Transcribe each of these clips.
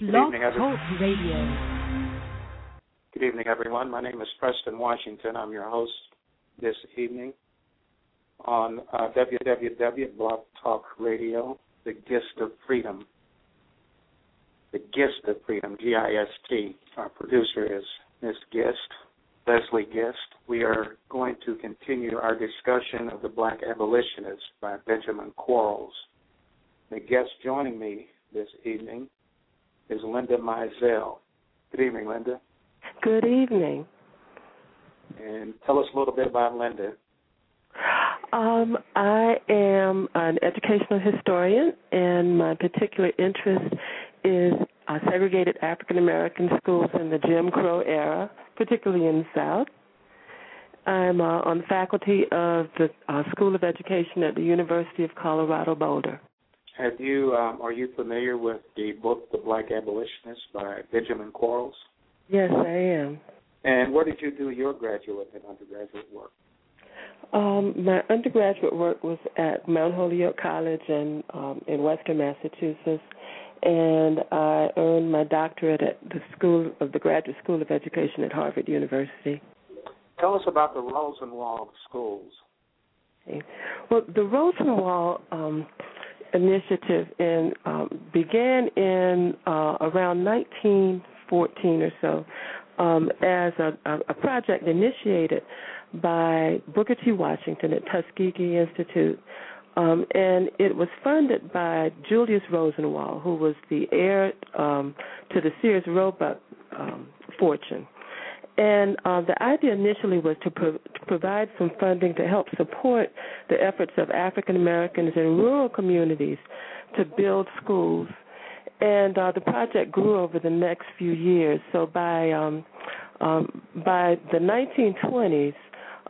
Blog Talk Radio. Good evening, everyone. My name is Preston Washington. I'm your host this evening on uh, www. Blog Talk Radio, The Gist of Freedom. The Gist of Freedom, G I S T. Our producer is Ms. Gist, Leslie Gist. We are going to continue our discussion of the Black Abolitionists by Benjamin Quarles. The guest joining me this evening is Linda Mizell. Good evening, Linda. Good evening. And tell us a little bit about Linda. Um, I am an educational historian, and my particular interest is uh, segregated African American schools in the Jim Crow era, particularly in the South. I'm uh, on the faculty of the uh, School of Education at the University of Colorado Boulder. Have you um, are you familiar with the book The Black Abolitionists by Benjamin Quarles? Yes, I am. And where did you do your graduate and undergraduate work? Um, my undergraduate work was at Mount Holyoke College in um, in Western Massachusetts, and I earned my doctorate at the School of the Graduate School of Education at Harvard University. Tell us about the Rosenwald schools. Well, the Rosenwald um, initiative in um, began in uh, around 19 14 or so um, as a, a, project initiated by Booker T. Washington at Tuskegee Institute. Um, and it was funded by Julius Rosenwald, who was the heir um, to the Sears Roebuck um, fortune. And uh, the idea initially was to, pro- to, provide some funding to help support the efforts of African Americans in rural communities to build schools and uh, the project grew over the next few years. So by um, um, by the 1920s,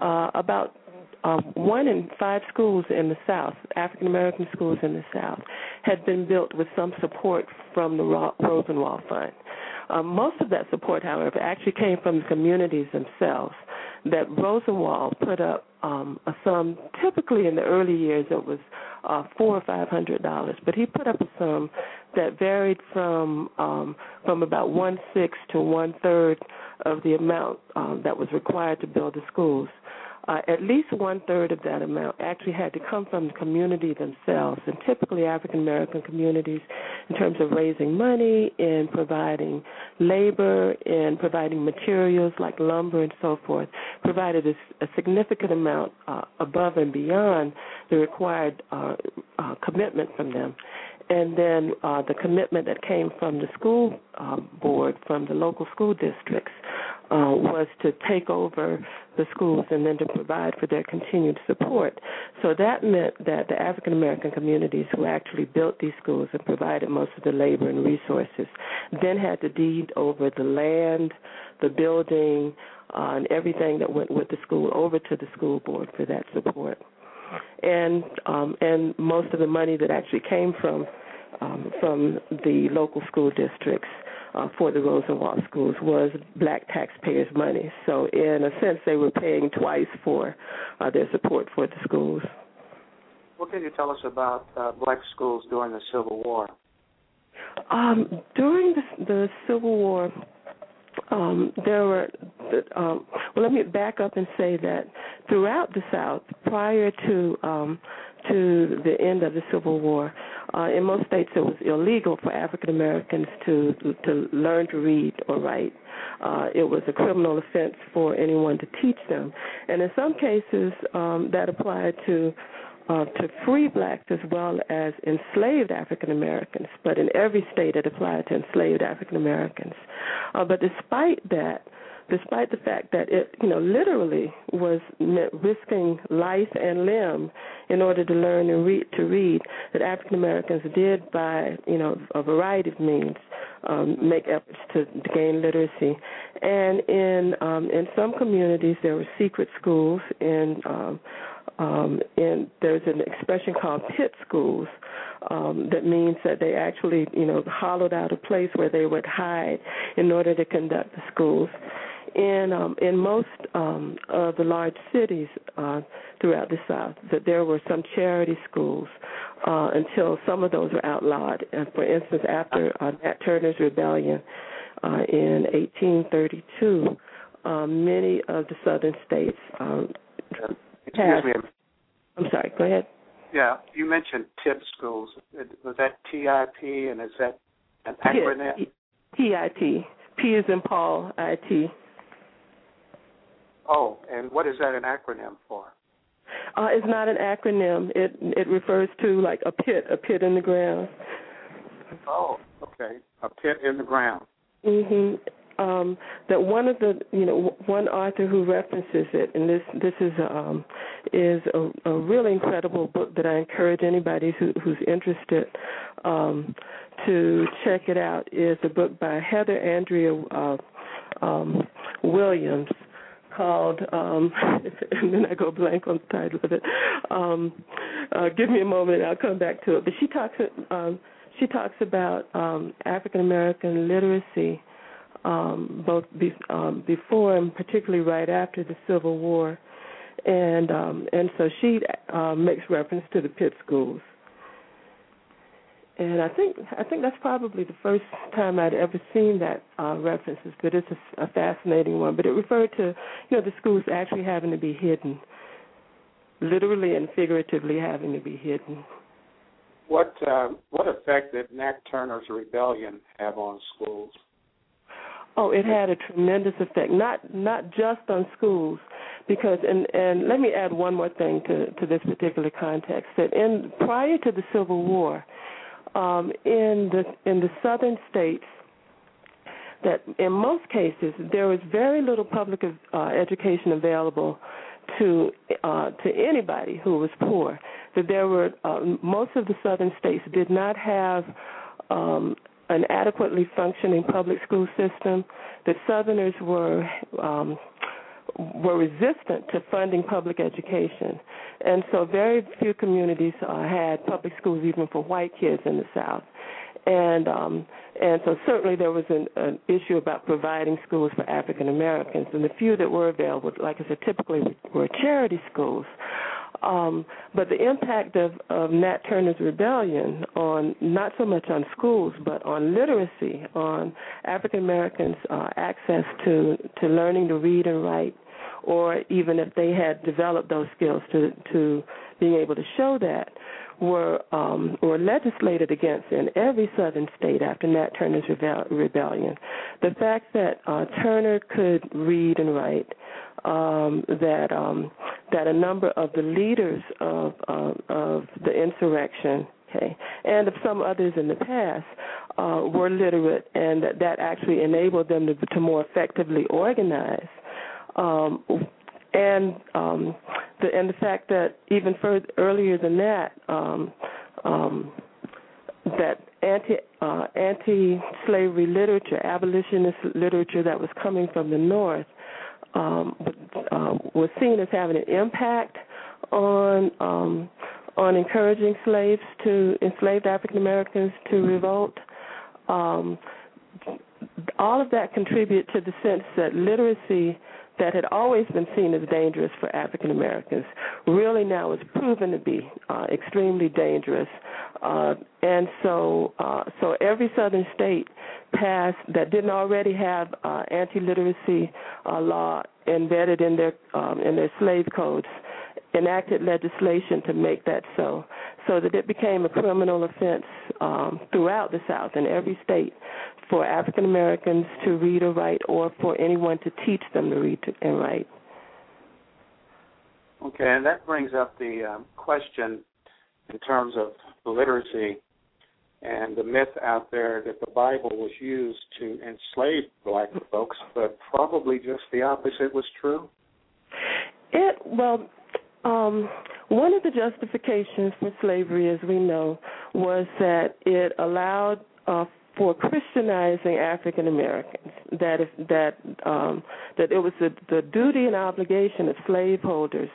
uh, about um, one in five schools in the South, African American schools in the South, had been built with some support from the Ro- Rosenwald Fund. Um, most of that support, however, actually came from the communities themselves. That Rosenwald put up um, a sum. Typically, in the early years, it was uh, four or five hundred dollars, but he put up a sum that varied from um, from about one sixth to one third of the amount um, that was required to build the schools. Uh, at least one third of that amount actually had to come from the community themselves, and typically African American communities, in terms of raising money, in providing labor, in providing materials like lumber and so forth, provided a, a significant amount uh, above and beyond the required uh, uh commitment from them. And then uh, the commitment that came from the school uh, board, from the local school districts, uh, was to take over the schools and then to provide for their continued support. So that meant that the African American communities who actually built these schools and provided most of the labor and resources then had to deed over the land, the building, uh, and everything that went with the school over to the school board for that support and um, and most of the money that actually came from um, from the local school districts uh, for the Rosenwald schools was black taxpayers' money. So in a sense, they were paying twice for uh, their support for the schools. What can you tell us about uh, black schools during the Civil War? Um, during the, the Civil War, um, there were um, well let me back up and say that throughout the south prior to um, to the end of the civil war. Uh, in most states it was illegal for african americans to to learn to read or write. Uh, it was a criminal offense for anyone to teach them. And in some cases um, that applied to uh, to free blacks as well as enslaved African Americans, but in every state it applied to enslaved African Americans. Uh, but despite that, despite the fact that it, you know, literally was risking life and limb in order to learn and read to read, that African Americans did by, you know, a variety of means um, make efforts to, to gain literacy. And in um, in some communities there were secret schools in um, um, and there's an expression called pit schools um, that means that they actually, you know, hollowed out a place where they would hide in order to conduct the schools. In um, in most um, of the large cities uh, throughout the South, that there were some charity schools uh, until some of those were outlawed. Uh, for instance, after uh, Nat Turner's rebellion uh, in 1832, um, many of the southern states um, Excuse me. I'm sorry. Go ahead. Yeah, you mentioned TIP schools. Was that TIP, and is that an acronym? TIP. P is in Paul. IT. Oh, and what is that an acronym for? Uh, it's not an acronym. It it refers to like a pit, a pit in the ground. Oh, okay, a pit in the ground. Mhm. Um, that one of the you know one author who references it, and this this is um, is a, a really incredible book that I encourage anybody who, who's interested um, to check it out. Is a book by Heather Andrea uh, um, Williams called um and then I go blank on the title of it. Um uh give me a moment and I'll come back to it. But she talks um she talks about um African American literacy um both be, um before and particularly right after the Civil War. And um and so she uh, makes reference to the pit schools and I think I think that's probably the first time I'd ever seen that uh, references. But it's a, a fascinating one. But it referred to you know the schools actually having to be hidden, literally and figuratively having to be hidden. What uh, what effect did Nat Turner's rebellion have on schools? Oh, it had a tremendous effect. Not not just on schools, because and and let me add one more thing to to this particular context. That in prior to the Civil War um, in the in the southern states that in most cases there was very little public uh, education available to uh, to anybody who was poor. That there were uh, most of the southern states did not have um, an adequately functioning public school system. That Southerners were um, were resistant to funding public education, and so very few communities uh, had public schools even for white kids in the South, and um, and so certainly there was an, an issue about providing schools for African Americans, and the few that were available, like I said, typically were charity schools. Um, but the impact of, of Nat Turner's rebellion on not so much on schools, but on literacy, on African Americans' uh, access to to learning to read and write, or even if they had developed those skills to to being able to show that, were um, were legislated against in every southern state after Nat Turner's rebellion. The fact that uh, Turner could read and write, um, that um, that a number of the leaders of uh, of the insurrection, okay, and of some others in the past, uh, were literate, and that that actually enabled them to, to more effectively organize. Um, and um, the and the fact that even further earlier than that, um, um, that anti uh, anti slavery literature, abolitionist literature that was coming from the North, um, uh, was seen as having an impact on um, on encouraging slaves to enslaved African Americans to revolt. Um, all of that contributed to the sense that literacy that had always been seen as dangerous for African Americans really now is proven to be uh, extremely dangerous. Uh, and so, uh, so every southern state passed that didn't already have uh, anti-literacy uh, law embedded in their um, in their slave codes enacted legislation to make that so, so that it became a criminal offense um, throughout the South in every state for African Americans to read or write, or for anyone to teach them to read and write. Okay, and that brings up the um, question in terms of literacy and the myth out there that the Bible was used to enslave black folks, but probably just the opposite was true. It well, um, one of the justifications for slavery, as we know, was that it allowed uh, for Christianizing African Americans. That if, that um, that it was the, the duty and obligation of slaveholders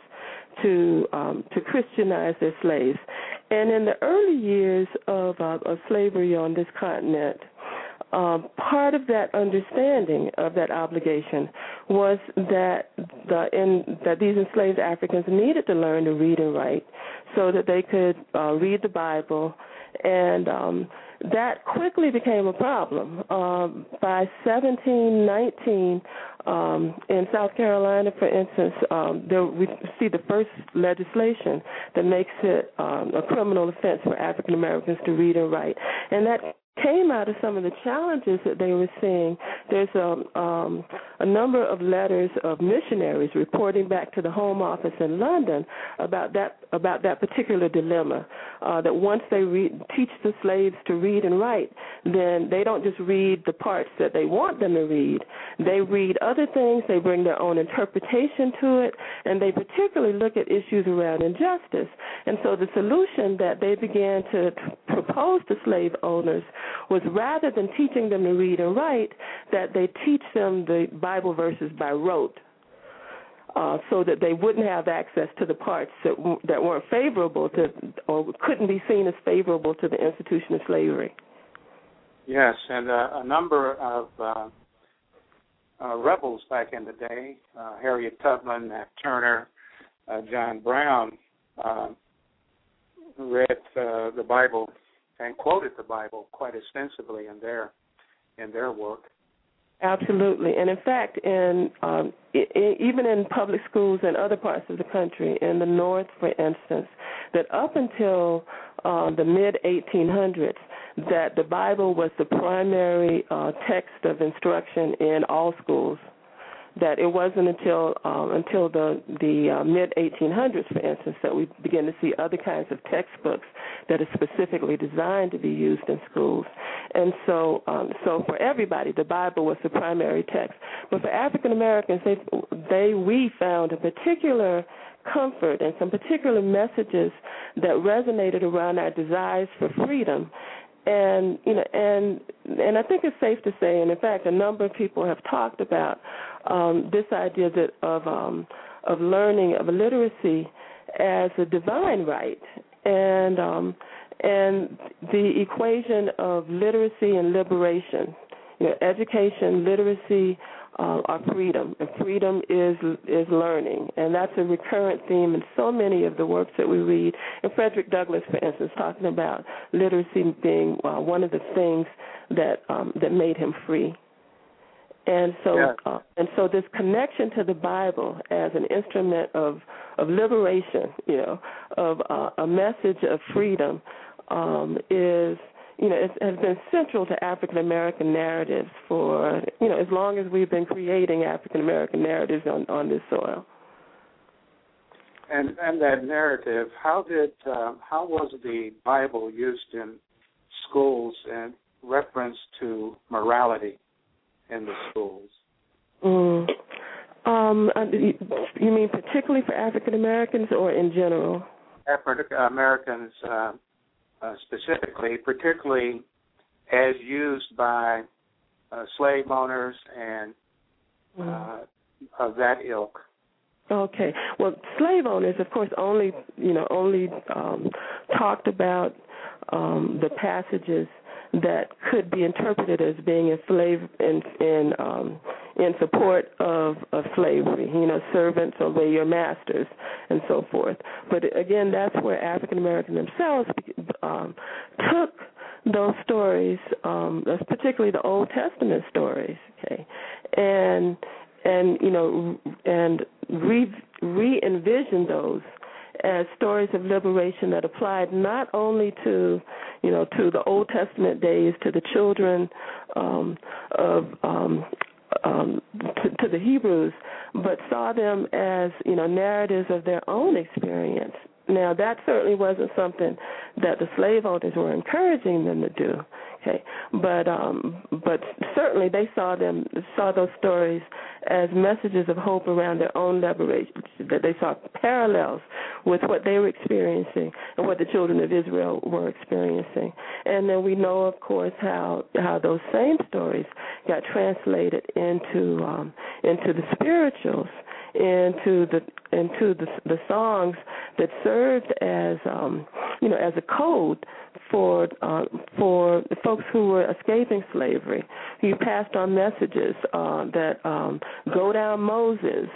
to um, to Christianize their slaves. And in the early years of, uh, of slavery on this continent, um, part of that understanding of that obligation was that the in that these enslaved Africans needed to learn to read and write so that they could uh, read the Bible and um, that quickly became a problem. Um, by 1719, um, in South Carolina, for instance, um, there we see the first legislation that makes it um, a criminal offense for African Americans to read and write, and that came out of some of the challenges that they were seeing. There's a, um, a number of letters of missionaries reporting back to the Home Office in London about that about that particular dilemma. Uh, that once they teach the slaves to read and write, then they don't just read the parts that they want them to read. They read other things. They bring their own interpretation to it, and they particularly look at issues around injustice. And so the solution that they began to propose to slave owners was rather than teaching them to read and write, that they teach them the Bible verses by rote. Uh, so that they wouldn't have access to the parts that, that weren't favorable to or couldn't be seen as favorable to the institution of slavery. Yes, and uh, a number of uh, uh, rebels back in the day, uh, Harriet Tubman, Nat Turner, uh, John Brown, uh, read uh, the Bible and quoted the Bible quite extensively in their in their work. Absolutely, and in fact, in um, I- even in public schools in other parts of the country, in the North, for instance, that up until uh, the mid 1800s, that the Bible was the primary uh, text of instruction in all schools that it wasn't until um, until the the uh, mid 1800s, for instance, that we begin to see other kinds of textbooks that are specifically designed to be used in schools. And so, um, so for everybody, the Bible was the primary text. But for African Americans, they they we found a particular comfort and some particular messages that resonated around our desires for freedom and you know and and I think it's safe to say and in fact a number of people have talked about um, this idea that of um, of learning of literacy as a divine right and um, and the equation of literacy and liberation you know education literacy uh, our freedom. And freedom is is learning, and that's a recurrent theme in so many of the works that we read. And Frederick Douglass, for instance, talking about literacy being uh, one of the things that um, that made him free. And so, yeah. uh, and so, this connection to the Bible as an instrument of of liberation, you know, of uh, a message of freedom, um, is you know, it has been central to African American narratives for you know as long as we've been creating African American narratives on on this soil. And and that narrative, how did uh, how was the Bible used in schools in reference to morality in the schools? Mm. Um, uh, you mean particularly for African Americans or in general? African Americans uh, uh, specifically, particularly as used by uh, slave owners and mm-hmm. uh, of that ilk. Okay. Well, slave owners, of course, only you know only um, talked about um, the passages that could be interpreted as being in slave in in um, in support of, of slavery. You know, servants obey your masters and so forth. But again, that's where African Americans themselves um, took those stories, um, particularly the Old Testament stories, okay, and and you know and re re envision those as stories of liberation that applied not only to you know to the Old Testament days to the children um, of um, um, to, to the Hebrews, but saw them as you know narratives of their own experience. Now that certainly wasn't something that the slave owners were encouraging them to do. Okay, but um, but certainly they saw them saw those stories as messages of hope around their own liberation. That they saw parallels with what they were experiencing and what the children of Israel were experiencing. And then we know, of course, how how those same stories got translated into um, into the spirituals into the into the the songs that served as um you know as a code for uh, for the folks who were escaping slavery. He passed on messages uh, that um, go down Moses.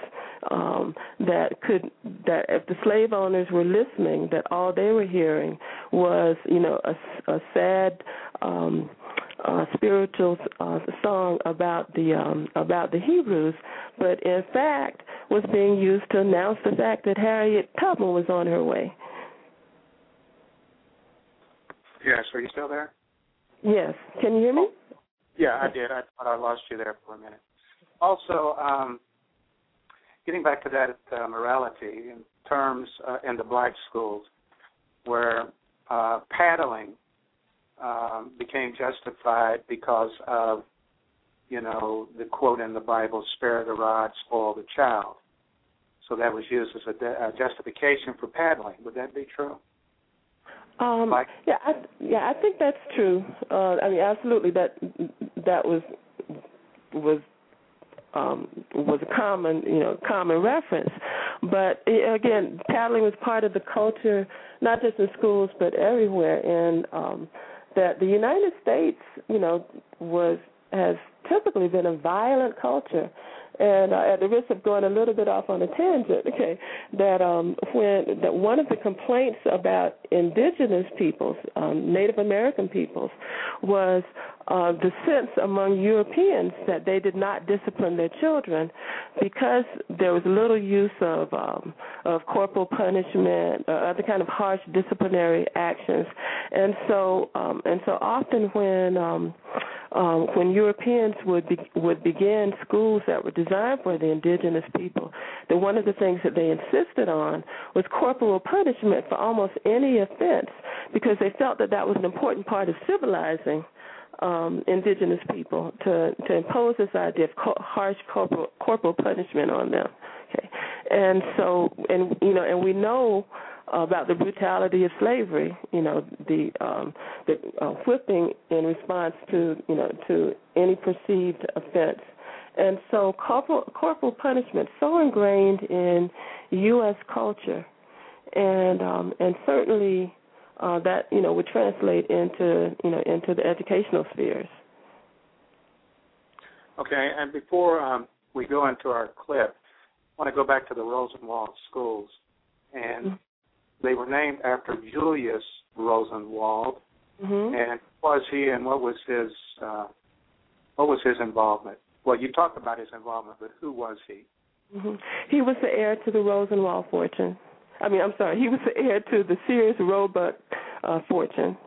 Um, that could that if the slave owners were listening, that all they were hearing was you know a, a sad um, uh, spiritual uh, song about the um, about the Hebrews, but in fact was being used to announce the fact that Harriet Tubman was on her way. Yes, are you still there? Yes. Can you hear me? Yeah, I did. I thought I lost you there for a minute. Also, um, getting back to that uh, morality in terms uh, in the black schools, where uh, paddling um, became justified because of, you know, the quote in the Bible, "Spare the rod, spoil the child." So that was used as a, de- a justification for paddling. Would that be true? Um, yeah, I, yeah, I think that's true. Uh, I mean, absolutely, that that was was um, was a common, you know, common reference. But again, paddling was part of the culture, not just in schools but everywhere. And um, that the United States, you know, was has typically been a violent culture and uh, at the risk of going a little bit off on a tangent, okay, that um, when that one of the complaints about indigenous peoples, um, Native American peoples, was uh, the sense among Europeans that they did not discipline their children because there was little use of um, of corporal punishment, or other kind of harsh disciplinary actions, and so um, and so often when um, um, when Europeans would be, would begin schools that were designed for the indigenous people, that one of the things that they insisted on was corporal punishment for almost any offense, because they felt that that was an important part of civilizing um, indigenous people to to impose this idea of co- harsh corporal, corporal punishment on them. Okay, and so and you know and we know about the brutality of slavery. You know, the um, the uh, whipping in response to you know to any perceived offense, and so corporal corporal punishment so ingrained in U.S. culture, and um, and certainly uh, that you know would translate into you know into the educational spheres. Okay, and before um, we go into our clip, I want to go back to the Rosenwald schools, and mm-hmm. They were named after Julius Rosenwald. Mm-hmm. And was he and what was his uh, what was his involvement? Well, you talked about his involvement, but who was he? Mm-hmm. He was the heir to the Rosenwald fortune. I mean, I'm sorry, he was the heir to the Sears Roebuck uh, fortune,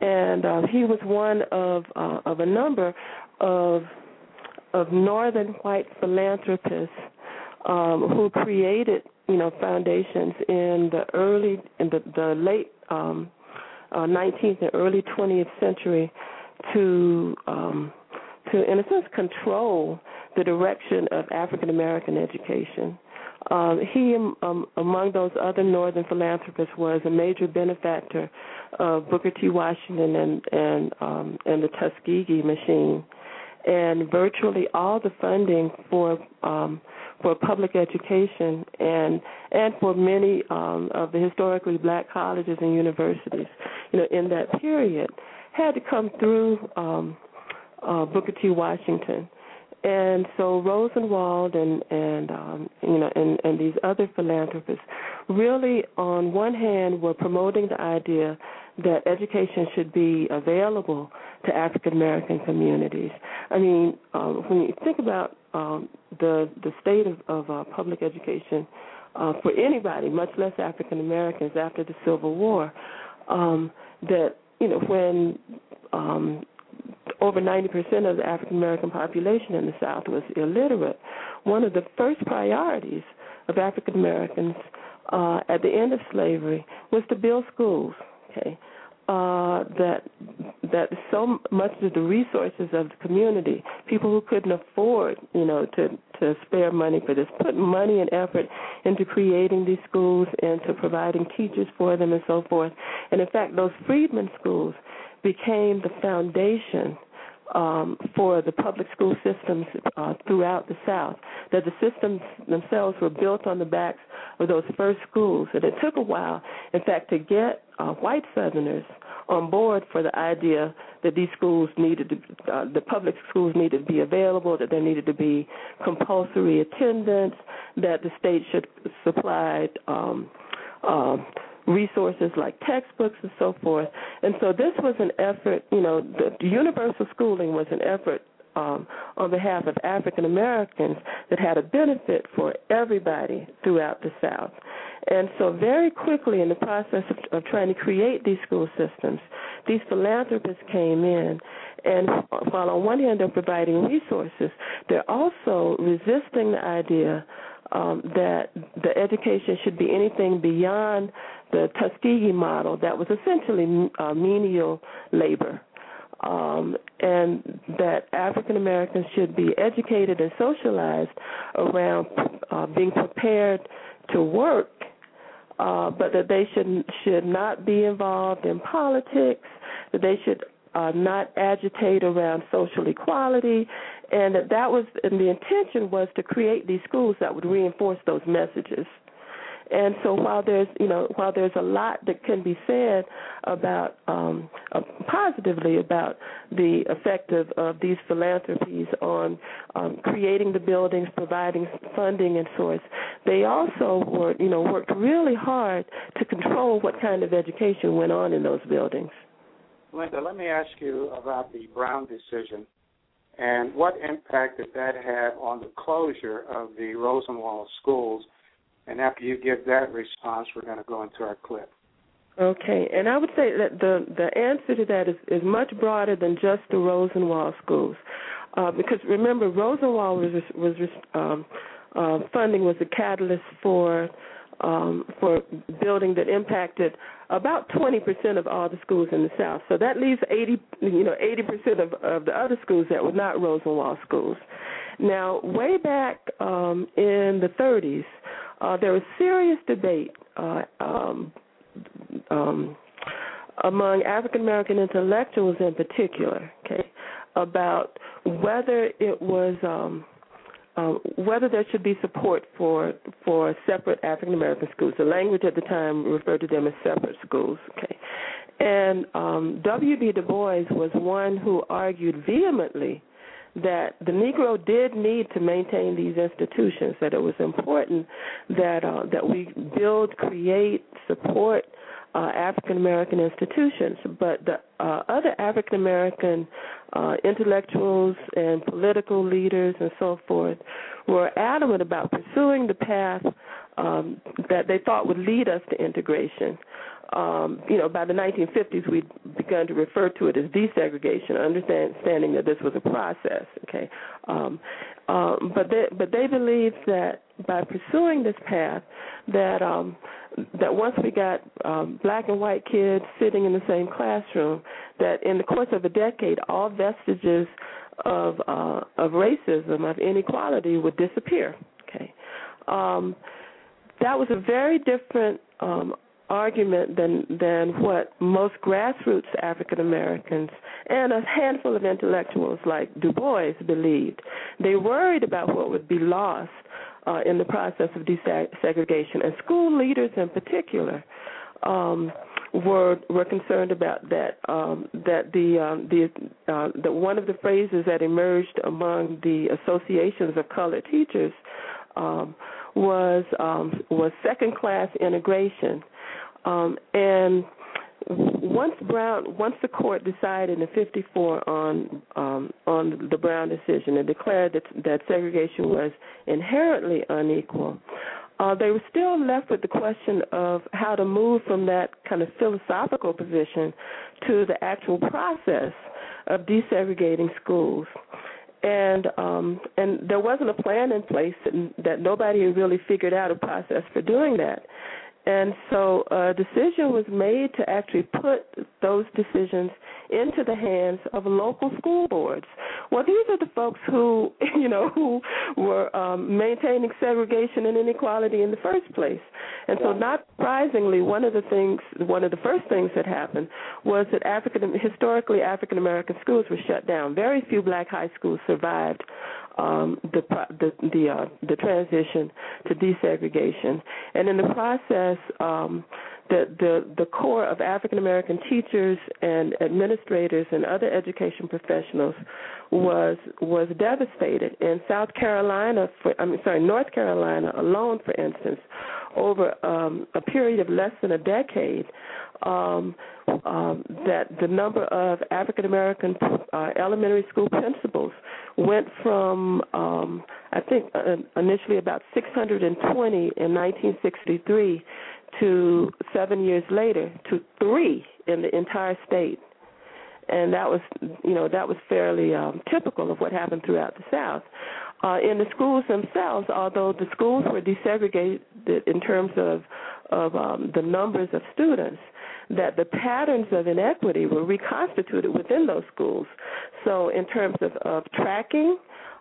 and uh, he was one of uh, of a number of of northern white philanthropists um, who created you know foundations in the early in the the late um, uh, 19th and early 20th century to um, to in a sense control the direction of African American education. Um, he, um, among those other Northern philanthropists, was a major benefactor of Booker T. Washington and and um, and the Tuskegee machine, and virtually all the funding for um, for public education and and for many um, of the historically black colleges and universities, you know, in that period, had to come through um, uh, Booker T. Washington. And so Rosenwald and and um, you know and, and these other philanthropists really, on one hand, were promoting the idea that education should be available to African American communities. I mean, um, when you think about um, the the state of, of uh, public education uh, for anybody, much less African Americans, after the Civil War, um, that you know when um, over 90% of the African American population in the South was illiterate, one of the first priorities of African Americans uh, at the end of slavery was to build schools. Okay, uh, that that so much of the resources of the community, people who couldn't afford, you know, to to spare money for this, put money and effort into creating these schools and to providing teachers for them and so forth. And in fact, those freedmen schools became the foundation um, for the public school systems uh, throughout the South. That the systems themselves were built on the backs of those first schools, and it took a while, in fact, to get uh, white Southerners on board for the idea that these schools needed to, uh, the public schools needed to be available, that there needed to be compulsory attendance, that the state should supply um, um, resources like textbooks and so forth. And so this was an effort, you know, the, the universal schooling was an effort um, on behalf of African Americans that had a benefit for everybody throughout the South. And so, very quickly in the process of, of trying to create these school systems, these philanthropists came in, and while on one hand they're providing resources, they're also resisting the idea um, that the education should be anything beyond the Tuskegee model that was essentially uh, menial labor. Um, and that African Americans should be educated and socialized around uh, being prepared to work, uh, but that they should should not be involved in politics, that they should uh, not agitate around social equality, and that that was and the intention was to create these schools that would reinforce those messages. And so while there's you know while there's a lot that can be said about um, uh, positively about the effect of, of these philanthropies on um, creating the buildings, providing funding and source, they also were you know worked really hard to control what kind of education went on in those buildings. Linda, let me ask you about the Brown decision and what impact did that have on the closure of the Rosenwald schools and after you give that response, we're going to go into our clip. Okay, and I would say that the the answer to that is, is much broader than just the Rosenwald schools, uh, because remember Rosenwald was was um, uh, funding was a catalyst for um, for building that impacted about 20% of all the schools in the South. So that leaves 80, you know, 80% of, of the other schools that were not Rosenwald schools. Now, way back um, in the 30s, uh, there was serious debate uh, um, um, among African American intellectuals in particular, okay, about whether it was um, uh, whether there should be support for for separate African American schools. The language at the time referred to them as separate schools. Okay, and um, W. B. Du Bois was one who argued vehemently that the Negro did need to maintain these institutions, that it was important that uh, that we build, create, support uh, African American institutions, but the uh, other African American uh, intellectuals and political leaders and so forth were adamant about pursuing the path um, that they thought would lead us to integration um, you know, by the 1950s, we'd begun to refer to it as desegregation, understanding that this was a process. Okay, um, um, but they but they believed that by pursuing this path, that um, that once we got um, black and white kids sitting in the same classroom, that in the course of a decade, all vestiges of uh, of racism, of inequality, would disappear. Okay, um, that was a very different um, argument than than what most grassroots African Americans and a handful of intellectuals like Du Bois believed. They worried about what would be lost uh, in the process of desegregation, and school leaders in particular. Um, were were concerned about that um, that the um, the uh, that one of the phrases that emerged among the associations of colored teachers um, was um, was second class integration, um, and once Brown, once the court decided in '54 on um, on the Brown decision and declared that that segregation was inherently unequal, uh, they were still left with the question of how to move from that kind of philosophical position to the actual process of desegregating schools. And um, and there wasn't a plan in place, and that nobody had really figured out a process for doing that. And so a decision was made to actually put those decisions into the hands of local school boards. Well, these are the folks who, you know, who were um, maintaining segregation and inequality in the first place. And so, not surprisingly, one of the things, one of the first things that happened was that African, historically, African American schools were shut down. Very few black high schools survived um, the the the, uh, the transition to desegregation, and in the process, um, the the the core of African American teachers and administrators and other education professionals was was devastated. In South Carolina, for, I mean, sorry, North Carolina alone, for instance, over um, a period of less than a decade, um, um, that the number of African American uh, elementary school principals went from, um, I think, uh, initially about 620 in 1963 to seven years later to three in the entire state and that was you know that was fairly um, typical of what happened throughout the South. Uh, in the schools themselves, although the schools were desegregated in terms of of um, the numbers of students, that the patterns of inequity were reconstituted within those schools. So, in terms of, of tracking,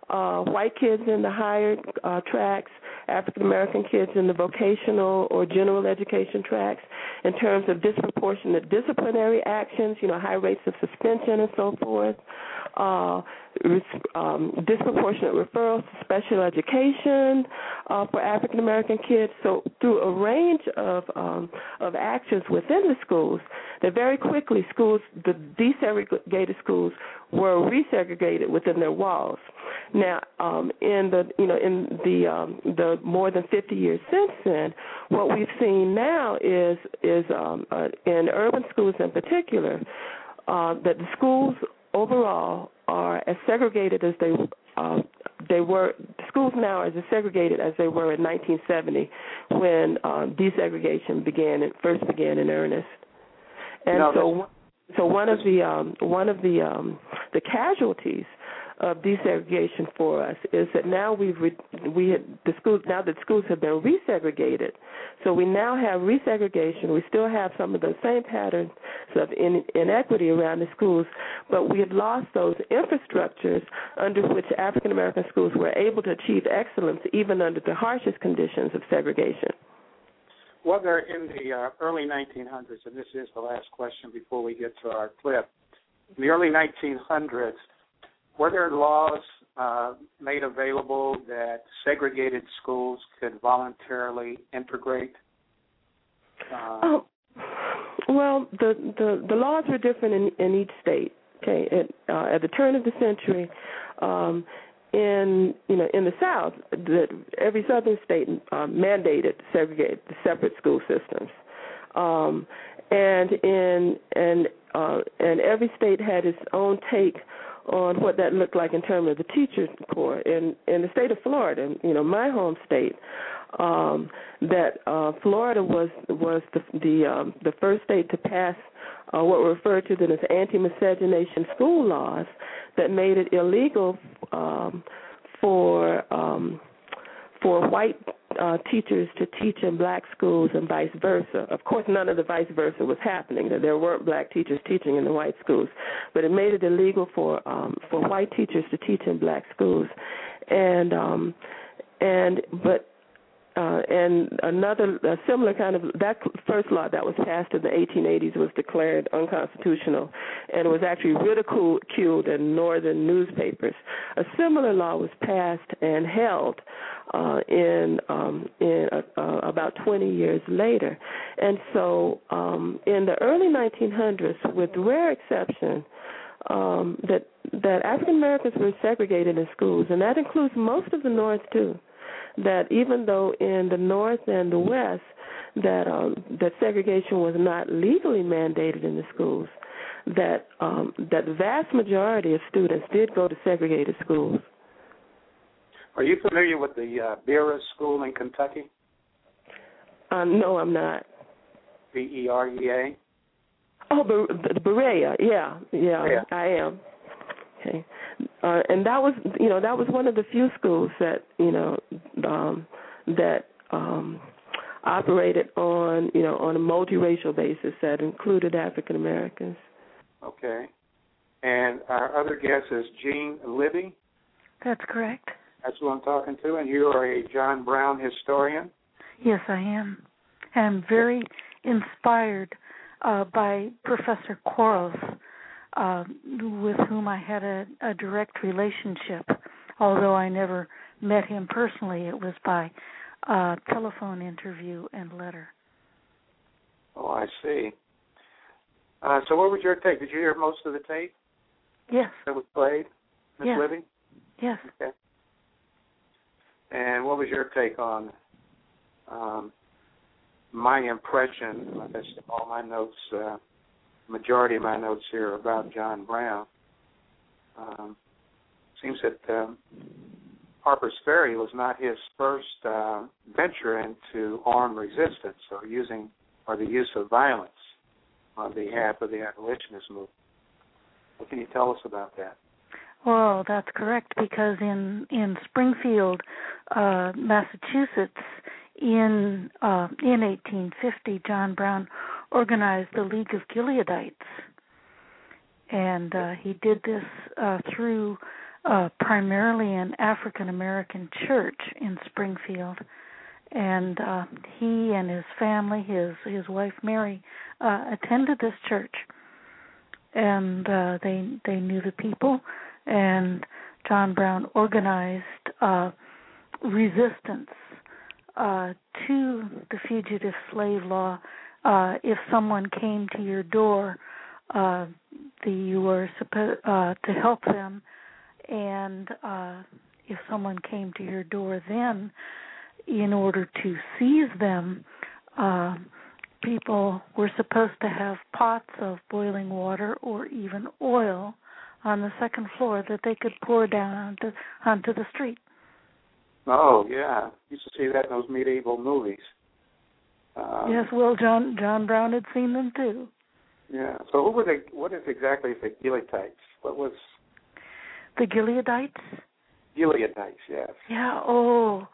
uh, white kids in the higher uh, tracks, African American kids in the vocational or general education tracks, in terms of disproportionate disciplinary actions, you know, high rates of suspension and so forth, uh, um, disproportionate referrals to special education uh, for African American kids. So through a range of um, of actions within the schools, that very quickly schools, the desegregated schools, were resegregated within their walls. Now, um, in the you know in the um, the more than 50 years since then, what we've seen now is is um, uh, in urban schools in particular uh, that the schools overall are as segregated as they uh, they were. Schools now are as segregated as they were in 1970 when uh, desegregation began and first began in earnest. And no, so, so one of the um, one of the um, the casualties of desegregation for us is that now we've re- we had the schools now that schools have been resegregated, so we now have resegregation. We still have some of the same patterns of in- inequity around the schools, but we have lost those infrastructures under which African American schools were able to achieve excellence even under the harshest conditions of segregation. Whether in the uh, early 1900s, and this is the last question before we get to our clip, in the early 1900s, were there laws uh, made available that segregated schools could voluntarily integrate? Uh, oh, well, the, the the laws were different in, in each state. Okay, at, uh, at the turn of the century, um, in you know in the South, the, every southern state uh, mandated segregate separate school systems, um, and in and uh, and every state had its own take on what that looked like in terms of the teachers corps in in the state of Florida, you know, my home state. Um, that uh, Florida was was the the um, the first state to pass uh, what were referred to then as anti-miscegenation school laws that made it illegal um, for um, for white uh, teachers to teach in black schools and vice versa. Of course, none of the vice versa was happening. There weren't black teachers teaching in the white schools, but it made it illegal for um, for white teachers to teach in black schools, and um, and but uh, and another a similar kind of that first law that was passed in the 1880s was declared unconstitutional and was actually ridiculed in northern newspapers. A similar law was passed and held uh, in um, in uh, uh, about 20 years later, and so um, in the early 1900s, with rare exception. Um, that that African Americans were segregated in schools, and that includes most of the North too that even though in the North and the West that um, that segregation was not legally mandated in the schools, that um, that vast majority of students did go to segregated schools. Are you familiar with the uh, Berea School in Kentucky? Uh, no, I'm not. B E R E A. Oh, the Berea, yeah, yeah, yeah, I am. Okay uh, and that was you know that was one of the few schools that you know um, that um, operated on you know on a multiracial basis that included African Americans. Okay. And our other guest is Jean Libby. That's correct. That's who I'm talking to, and you are a John Brown historian. Yes, I am. I'm very inspired uh, by Professor Quarles, uh, with whom I had a, a direct relationship. Although I never met him personally, it was by uh, telephone interview and letter. Oh, I see. Uh, so, what was your take? Did you hear most of the tape? Yes. That was played, Miss yes. Libby. Yes. Okay. And what was your take on um, my impression? Like I said, all my notes, uh, majority of my notes here about John Brown. Um, seems that um, Harper's Ferry was not his first uh, venture into armed resistance or using or the use of violence on behalf of the abolitionist movement. What can you tell us about that? Well, that's correct because in in Springfield, uh, Massachusetts, in uh, in 1850, John Brown organized the League of Gileadites, and uh, he did this uh, through uh, primarily an African American church in Springfield, and uh, he and his family, his his wife Mary, uh, attended this church, and uh, they they knew the people, and John Brown organized uh, resistance uh, to the fugitive slave law. Uh, if someone came to your door, uh, the, you were supposed uh, to help them and uh, if someone came to your door then in order to seize them people were supposed to have pots of boiling water or even oil on the second floor that they could pour down onto onto the street oh yeah used to see that in those medieval movies um, yes well john john brown had seen them too yeah so what were the what is exactly the Gileadites? what was the Gileadites? Gileadites, yes. Yeah, oh.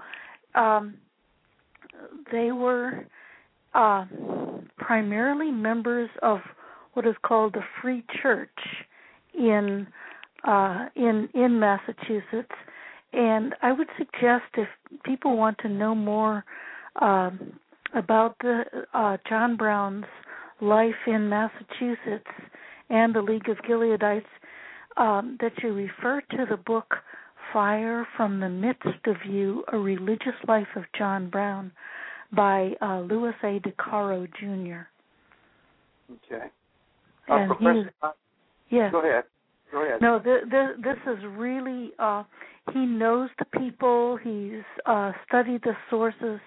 Um they were uh, primarily members of what is called the Free Church in uh, in in Massachusetts, and I would suggest if people want to know more um, about the uh, John Brown's life in Massachusetts and the League of Gileadites, um, that you refer to the book Fire from the Midst of You A Religious Life of John Brown by uh, Louis A. DeCaro Jr. Okay. Uh, and Professor, yes. Go ahead. Go ahead. No, the, the, this is really, uh, he knows the people, he's uh, studied the sources,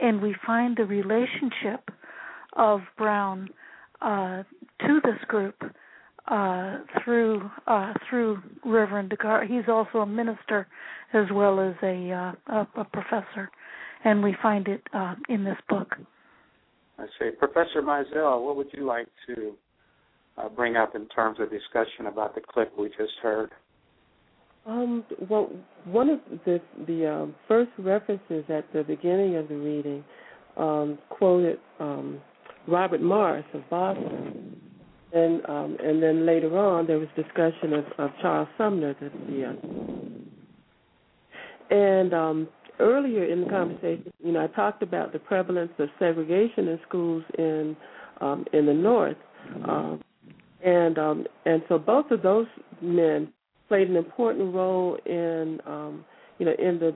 and we find the relationship of Brown uh, to this group uh, through uh, through Reverend Degar. He's also a minister as well as a uh, a, a professor, and we find it uh, in this book. I say, Professor Mizell. What would you like to uh, bring up in terms of discussion about the clip we just heard? Um, well, one of the the um, first references at the beginning of the reading um, quoted um, Robert Morris of Boston and um, and then later on there was discussion of, of Charles Sumner, the, the and um, earlier in the conversation, you know, I talked about the prevalence of segregation in schools in in the North, and um, and so both of those men played an important role in um, you know in the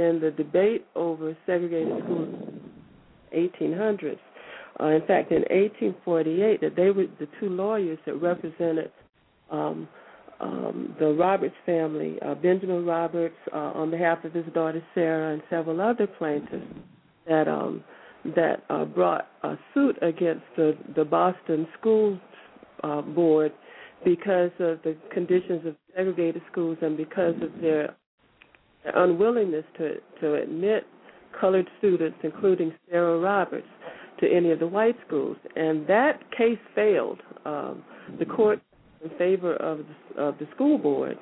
in the debate over segregated schools, 1800s. Uh, in fact, in 1848, that they were the two lawyers that represented um, um, the Roberts family, uh, Benjamin Roberts, uh, on behalf of his daughter Sarah, and several other plaintiffs that um, that uh, brought a suit against the the Boston School uh, Board because of the conditions of segregated schools and because of their, unwillingness to to admit colored students, including Sarah Roberts to any of the white schools, and that case failed. Um, the court in favor of the, of the school board,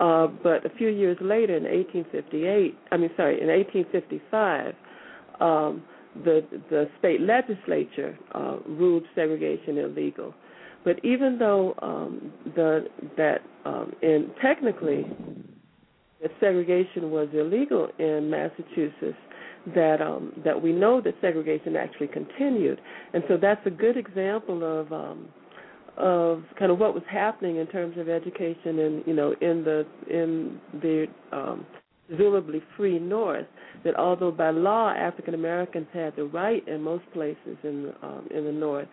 uh, but a few years later, in 1858, I mean, sorry, in 1855, um, the the state legislature uh, ruled segregation illegal. But even though um, the that um, in technically that segregation was illegal in Massachusetts, that um, that we know that segregation actually continued, and so that's a good example of um, of kind of what was happening in terms of education and you know in the in the um, presumably free North. That although by law African Americans had the right in most places in um, in the North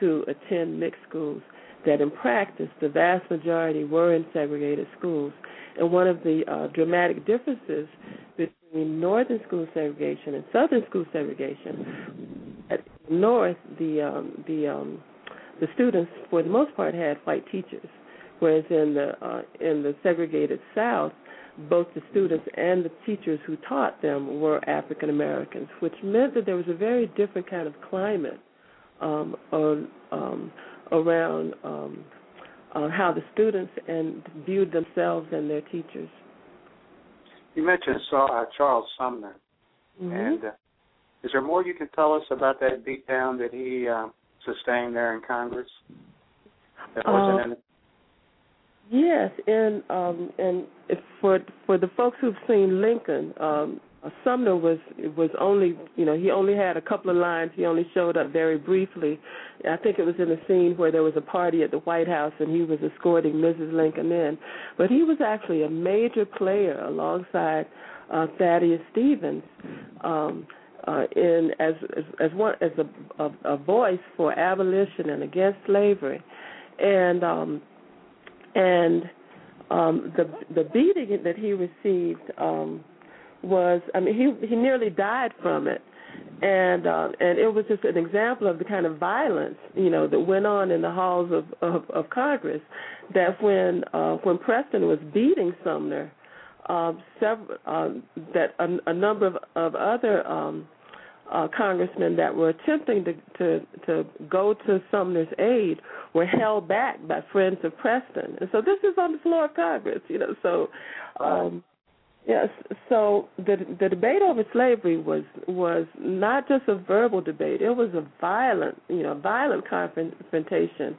to attend mixed schools, that in practice the vast majority were in segregated schools. And one of the uh, dramatic differences between northern school segregation and southern school segregation, at north the um, the um, the students for the most part had white teachers, whereas in the uh, in the segregated south, both the students and the teachers who taught them were African Americans, which meant that there was a very different kind of climate um, on, um, around um, uh, how the students and viewed themselves and their teachers. You mentioned uh, Charles Sumner, mm-hmm. and uh, is there more you can tell us about that beatdown that he uh, sustained there in Congress? That wasn't uh, in Yes, and um, and for for the folks who've seen Lincoln, um, Sumner was was only you know he only had a couple of lines. He only showed up very briefly. I think it was in a scene where there was a party at the White House and he was escorting Mrs. Lincoln in. But he was actually a major player alongside uh, Thaddeus Stevens um, uh, in as as, as one as a, a, a voice for abolition and against slavery, and um, and um, the the beating that he received. Um, was I mean he he nearly died from it and uh, and it was just an example of the kind of violence you know that went on in the halls of of, of Congress that when uh, when Preston was beating Sumner uh, several uh, that a, a number of, of other um, uh, congressmen that were attempting to, to to go to Sumner's aid were held back by friends of Preston, and so this is on the floor of Congress, you know. So, um, Yes. So the the debate over slavery was was not just a verbal debate; it was a violent, you know, violent confrontation.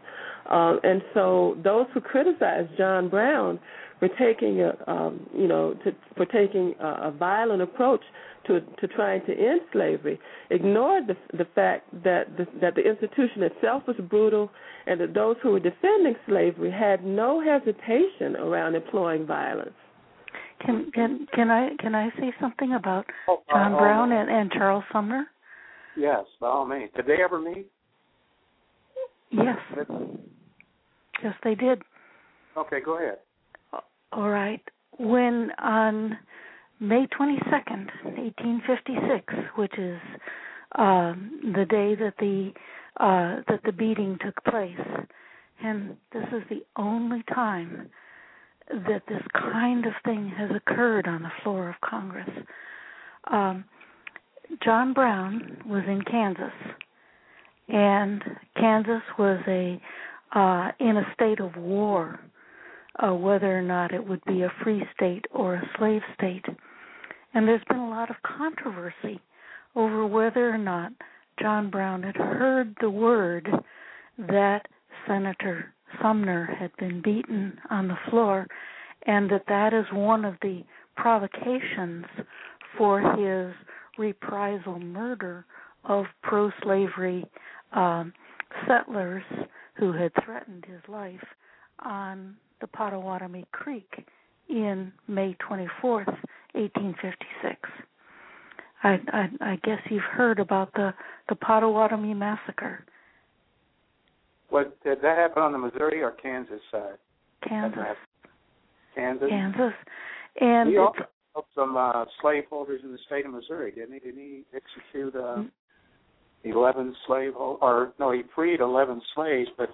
Um, and so those who criticized John Brown for taking a, um, you know, to, for taking a, a violent approach to to trying to end slavery, ignored the the fact that the, that the institution itself was brutal, and that those who were defending slavery had no hesitation around employing violence. Can can can I can I say something about oh, John uh, Brown and, and Charles Sumner? Yes, by all means. Did they ever meet? Yes. Yes, they did. Okay, go ahead. All right. When on May 22nd, 1856, which is um, the day that the uh, that the beating took place, and this is the only time that this kind of thing has occurred on the floor of Congress. Um, John Brown was in Kansas, and Kansas was a uh, in a state of war, uh, whether or not it would be a free state or a slave state. And there's been a lot of controversy over whether or not John Brown had heard the word that Senator Sumner had been beaten on the floor, and that that is one of the provocations for his reprisal murder of pro slavery um, settlers who had threatened his life on the Pottawatomie Creek in May 24th, 1856. I, I, I guess you've heard about the the Pottawatomie massacre. What did that happen on the Missouri or Kansas side? Kansas. Kansas. Kansas. And he also helped some uh, slaveholders in the state of Missouri, didn't he? Didn't he execute uh, mm. eleven slave or no? He freed eleven slaves, but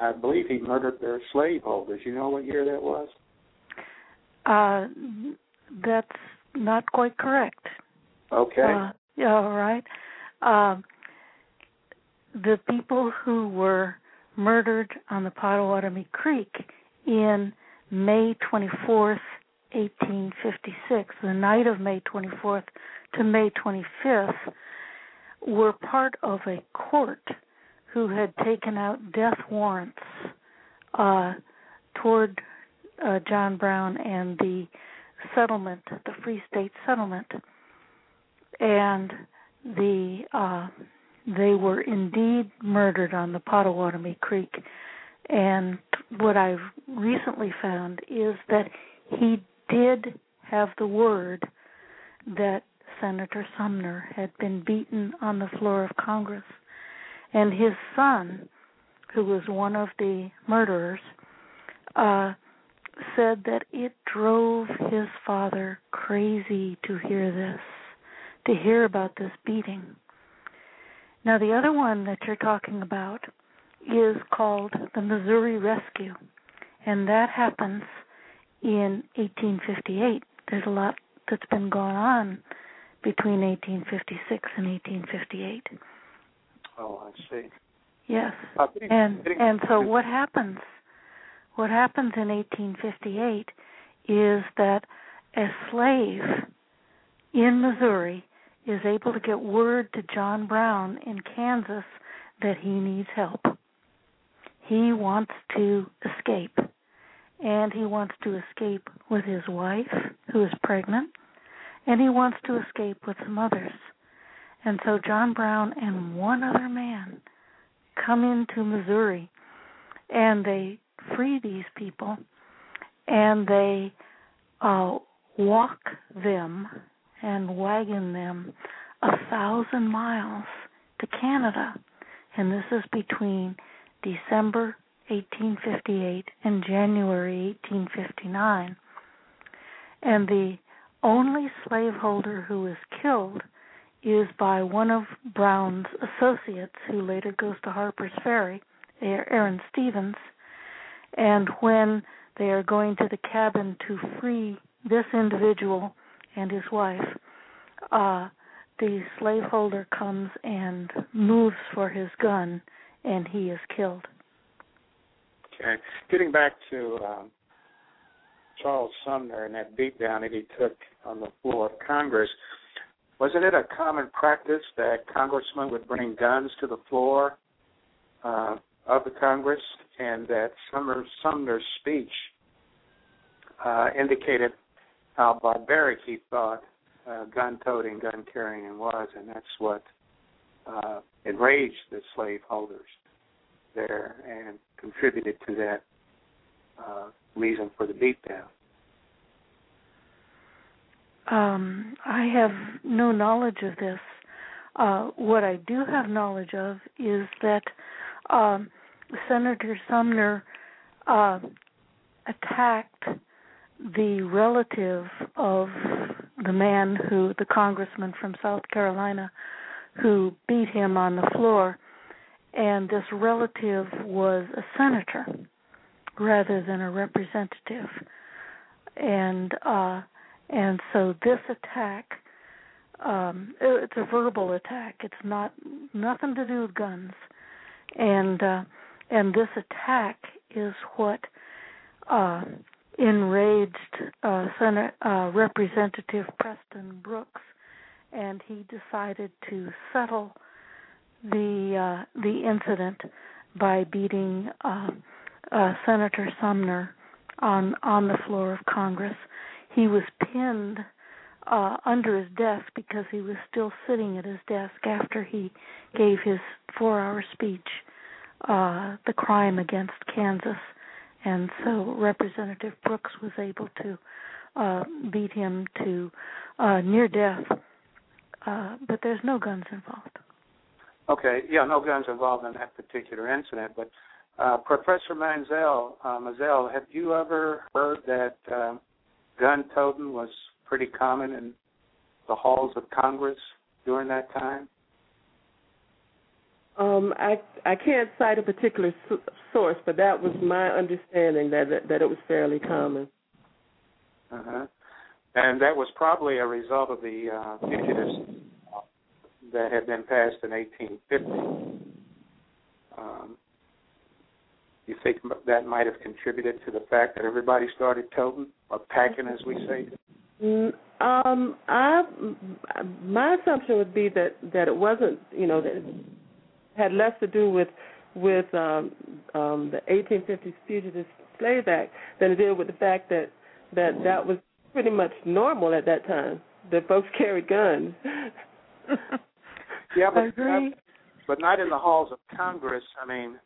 I believe he murdered their slaveholders. You know what year that was? Uh, that's not quite correct. Okay. Uh, yeah, all right. Um, the people who were murdered on the Pottawatomie Creek in May 24th, 1856, the night of May 24th to May 25th, were part of a court who had taken out death warrants uh, toward uh, John Brown and the settlement, the Free State settlement, and the uh, they were indeed murdered on the Pottawatomie Creek. And what I've recently found is that he did have the word that Senator Sumner had been beaten on the floor of Congress. And his son, who was one of the murderers, uh, said that it drove his father crazy to hear this, to hear about this beating. Now, the other one that you're talking about is called the Missouri Rescue, and that happens in 1858. There's a lot that's been going on between 1856 and 1858. Oh, I see. Yes, Uh, and and so what happens? What happens in 1858 is that a slave in Missouri is able to get word to John Brown in Kansas that he needs help. He wants to escape, and he wants to escape with his wife, who is pregnant, and he wants to escape with some others. And so John Brown and one other man come into Missouri and they free these people and they uh, walk them and wagon them a thousand miles to Canada. And this is between December 1858 and January 1859. And the only slaveholder who is killed is by one of Brown's associates, who later goes to Harper's Ferry, Aaron Stevens. And when they are going to the cabin to free this individual and his wife, uh, the slaveholder comes and moves for his gun, and he is killed. Okay. Getting back to um, Charles Sumner and that beatdown that he took on the floor of Congress, wasn't it a common practice that congressmen would bring guns to the floor uh, of the Congress, and that Sumner, Sumner's speech uh, indicated how barbaric he thought uh, gun toting, gun carrying was, and that's what uh, enraged the slaveholders there and contributed to that uh, reason for the beatdown. Um, I have no knowledge of this. Uh, what I do have knowledge of is that um, Senator Sumner uh, attacked the relative of the man who, the congressman from South Carolina, who beat him on the floor, and this relative was a senator rather than a representative, and uh, and so this attack, um, it's a verbal attack. It's not nothing to do with guns, and uh, and this attack is what uh, enraged uh, Senate uh, Representative Preston Brooks, and he decided to settle the uh, the incident by beating uh, uh, Senator Sumner on on the floor of Congress. He was pinned uh, under his desk because he was still sitting at his desk after he gave his four-hour speech, uh, "The Crime Against Kansas." And so Representative Brooks was able to uh, beat him to uh, near death. Uh, but there's no guns involved. Okay, yeah, no guns involved in that particular incident. But uh, Professor Manzel, uh, Manzel, have you ever heard that uh, gun toting was pretty common in the halls of Congress during that time? Um, I I can't cite a particular source, but that was my understanding that that, that it was fairly common. Uh huh. And that was probably a result of the uh, fugitives that had been passed in 1850. Um, you think that might have contributed to the fact that everybody started toting or packing, as we say? Mm, Um, I my assumption would be that that it wasn't, you know, that had less to do with with um, um, the 1850s Fugitive Slave Act than it did with the fact that that that was pretty much normal at that time. That folks carried guns. yeah, but I agree. but not in the halls of Congress. I mean,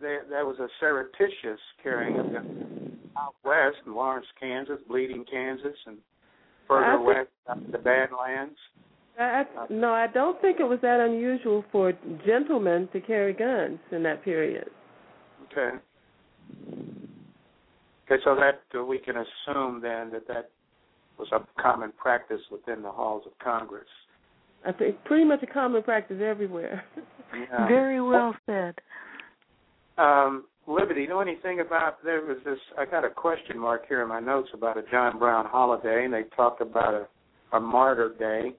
there there was a surreptitious carrying of guns out west in Lawrence, Kansas, Bleeding, Kansas, and further I think- west, the Badlands. I, I, no, I don't think it was that unusual for gentlemen to carry guns in that period. Okay. Okay, so that uh, we can assume then that that was a common practice within the halls of Congress. I think pretty much a common practice everywhere. Yeah. Very well said. Um, Liberty, you know anything about there was this? I got a question mark here in my notes about a John Brown holiday, and they talked about a, a Martyr Day,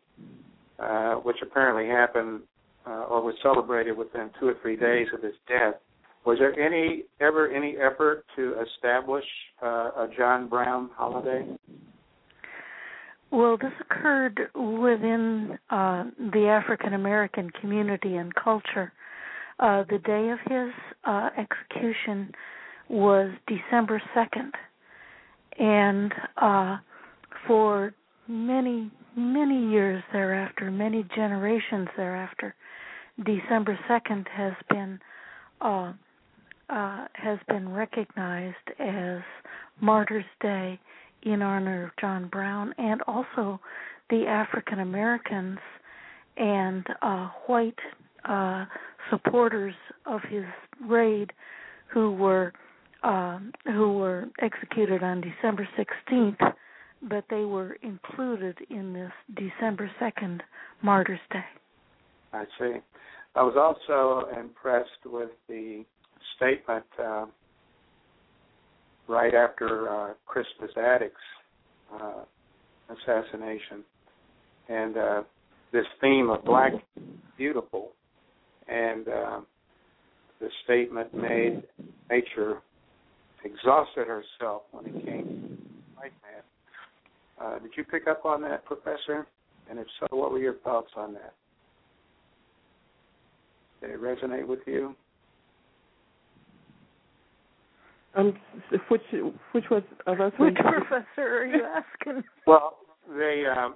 uh, which apparently happened uh, or was celebrated within two or three days of his death. Was there any ever any effort to establish uh, a John Brown holiday? Well, this occurred within uh, the African American community and culture. Uh, the day of his uh, execution was December 2nd. And uh, for many, many years thereafter, many generations thereafter, December 2nd has been uh, uh, has been recognized as Martyrs' Day in honor of John Brown and also the African Americans and uh, white uh, supporters of his raid who were um, who were executed on December 16th, but they were included in this December 2nd Martyrs' Day. I see. I was also impressed with the statement uh, right after uh, Crispus Attucks uh, assassination, and uh, this theme of black beautiful, and uh, the statement made nature exhausted herself when it came to white man. Uh, did you pick up on that, Professor? And if so, what were your thoughts on that? Did it resonate with you? Um, which which was of us? Which professor are you asking? Well, the um,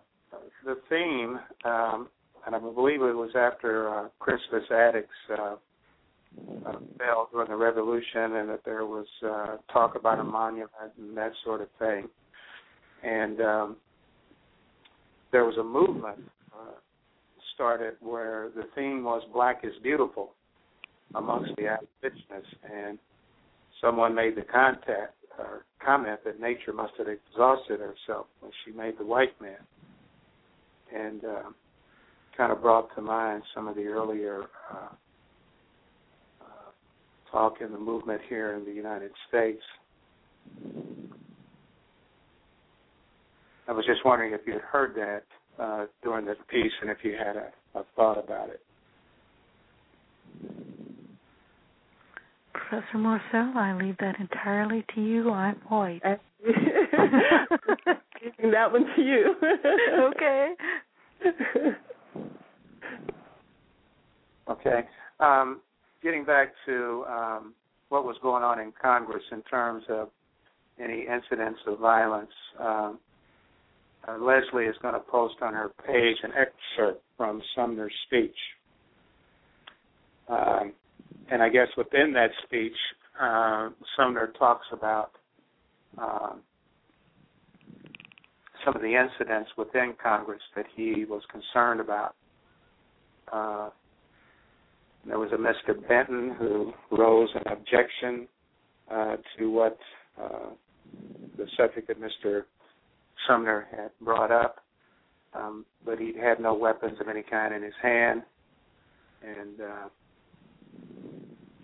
the theme, um, and I believe it was after uh, Crispus Attucks uh, uh, fell during the Revolution, and that there was uh, talk about a monument and that sort of thing, and um, there was a movement uh, started where the theme was "Black is Beautiful" amongst the abolitionists, and someone made the contact or comment that nature must have exhausted herself when she made the white man, and uh, kind of brought to mind some of the earlier uh, uh, talk in the movement here in the United States. I was just wondering if you had heard that uh, during this piece and if you had a, a thought about it. Professor Morcell, I leave that entirely to you. I'm white. Giving that one to you. okay. Okay. Um, getting back to um, what was going on in Congress in terms of any incidents of violence, um, uh, Leslie is going to post on her page an excerpt from Sumner's speech. Um, and I guess within that speech, uh, Sumner talks about um, some of the incidents within Congress that he was concerned about. Uh, there was a Mr. Benton who rose an objection uh, to what uh, the subject that Mr. Sumner had brought up, um, but he had no weapons of any kind in his hand, and uh,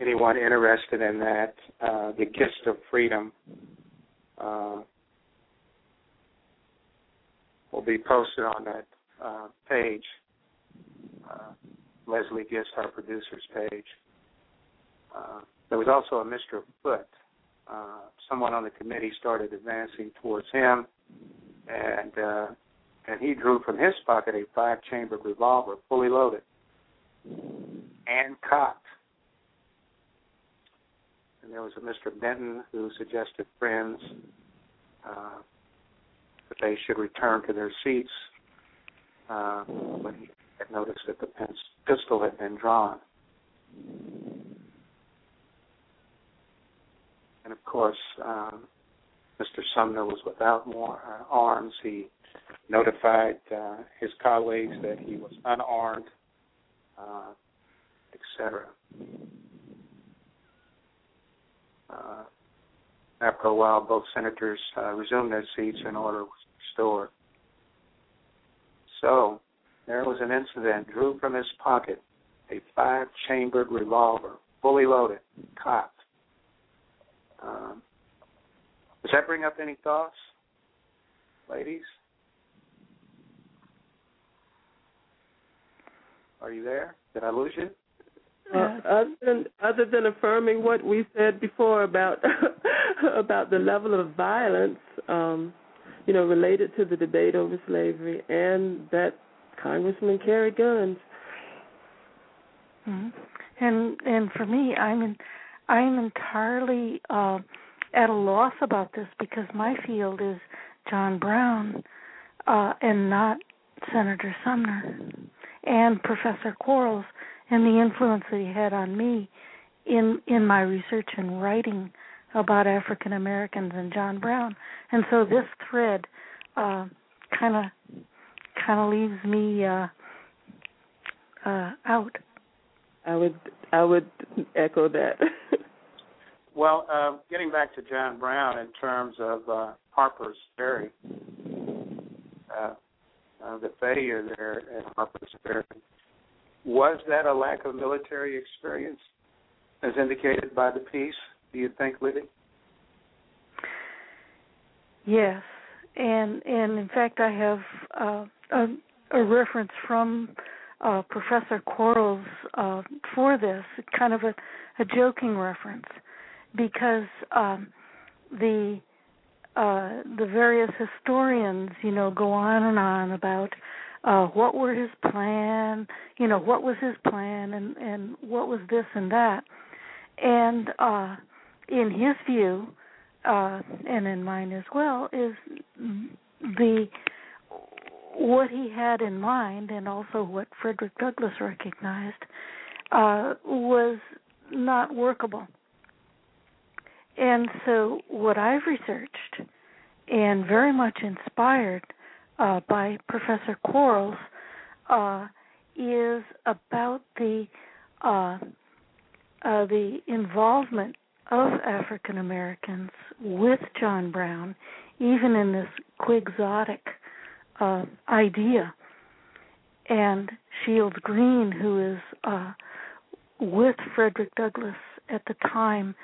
anyone interested in that, uh, the Gist of Freedom uh, will be posted on that uh, page. Uh, Leslie Gist, our producer's page. Uh, there was also a Mr. Foot. Uh, someone on the committee started advancing towards him, and uh, and he drew from his pocket a five-chambered revolver, fully loaded and cocked. And there was a Mr. Benton who suggested friends uh, that they should return to their seats uh, when he had noticed that the pistol had been drawn. And of course, um, Mr. Sumner was without more uh, arms. He notified uh, his colleagues that he was unarmed, uh, etc. Uh, after a while, both senators uh, resumed their seats and order was restored. So, there was an incident. Drew from his pocket a five-chambered revolver, fully loaded, cocked. Um, does that bring up any thoughts, ladies? Are you there? Did I lose you? Uh, other than other than affirming what we said before about about the level of violence, um, you know, related to the debate over slavery, and that congressmen carry guns. Mm-hmm. And and for me, I'm in, I'm entirely uh, at a loss about this because my field is John Brown uh, and not Senator Sumner and Professor Quarles and the influence that he had on me in in my research and writing about African Americans and John Brown. And so this thread kind of kind of leaves me uh, uh, out. I would I would echo that. well, uh, getting back to John Brown in terms of uh, Harper's Ferry, uh, uh, the failure there at Harper's Ferry, was that a lack of military experience, as indicated by the piece? Do you think, Libby? Yes, and and in fact, I have uh, a, a reference from uh, Professor Quarles uh, for this, kind of a, a joking reference, because um, the uh, the various historians, you know, go on and on about uh, what were his plan, you know, what was his plan, and and what was this and that, and uh, in his view, uh, and in mine as well, is the what he had in mind, and also what Frederick Douglass recognized, uh, was not workable. And so, what I've researched, and very much inspired uh, by Professor Quarles, uh, is about the uh, uh, the involvement of African Americans with John Brown, even in this quixotic uh, idea. And Shields Green, who is uh, with Frederick Douglass at the time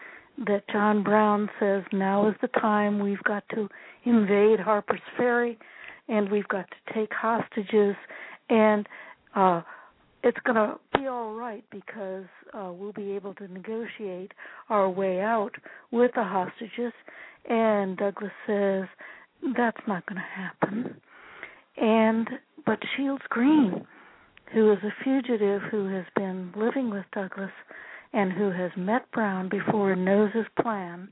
that John Brown says, now is the time we've got to invade Harper's Ferry and we've got to take hostages and uh, it's going to be all right because uh, we'll be able to negotiate our way out with the hostages. And Douglas says that's not going to happen. And but Shields Green, who is a fugitive who has been living with Douglass and who has met Brown before and knows his plan,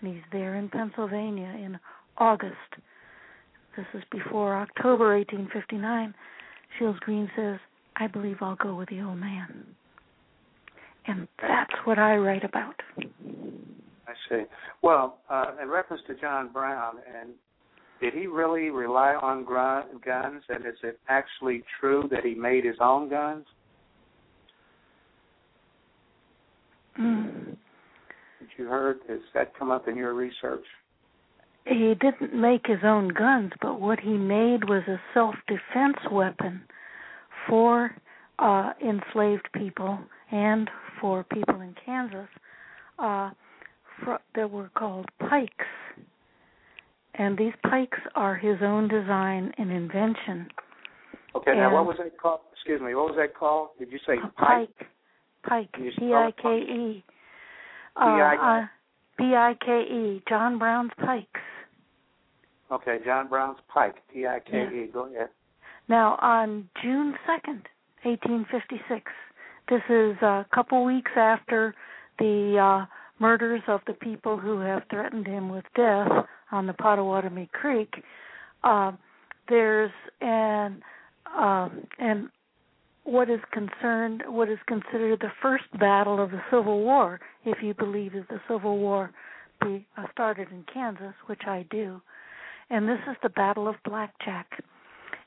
and he's there in Pennsylvania in August. This is before October 1859. Shields Green says, I believe I'll go with the old man. And that's what I write about. I see. Well, uh, in reference to John Brown, and did he really rely on gr- guns? And is it actually true that he made his own guns? Mm. Did you heard? Has that come up in your research? He didn't make his own guns, but what he made was a self-defense weapon for uh, enslaved people and for people in Kansas uh, for, that were called pikes. And these pikes are his own design and invention. Okay, and now what was that called? Excuse me, what was that called? Did you say a pike? Pike, P I K E. Uh, P I K E. John Brown's pikes. Okay, John Brown's Pike, P I K E. Go ahead. Now, on June 2nd, 1856, this is a couple weeks after the uh, murders of the people who have threatened him with death on the Potawatomi Creek. Uh, there's an um, and what is concerned, what is considered the first battle of the Civil War, if you believe that the Civil War be, uh, started in Kansas, which I do. And this is the Battle of Blackjack.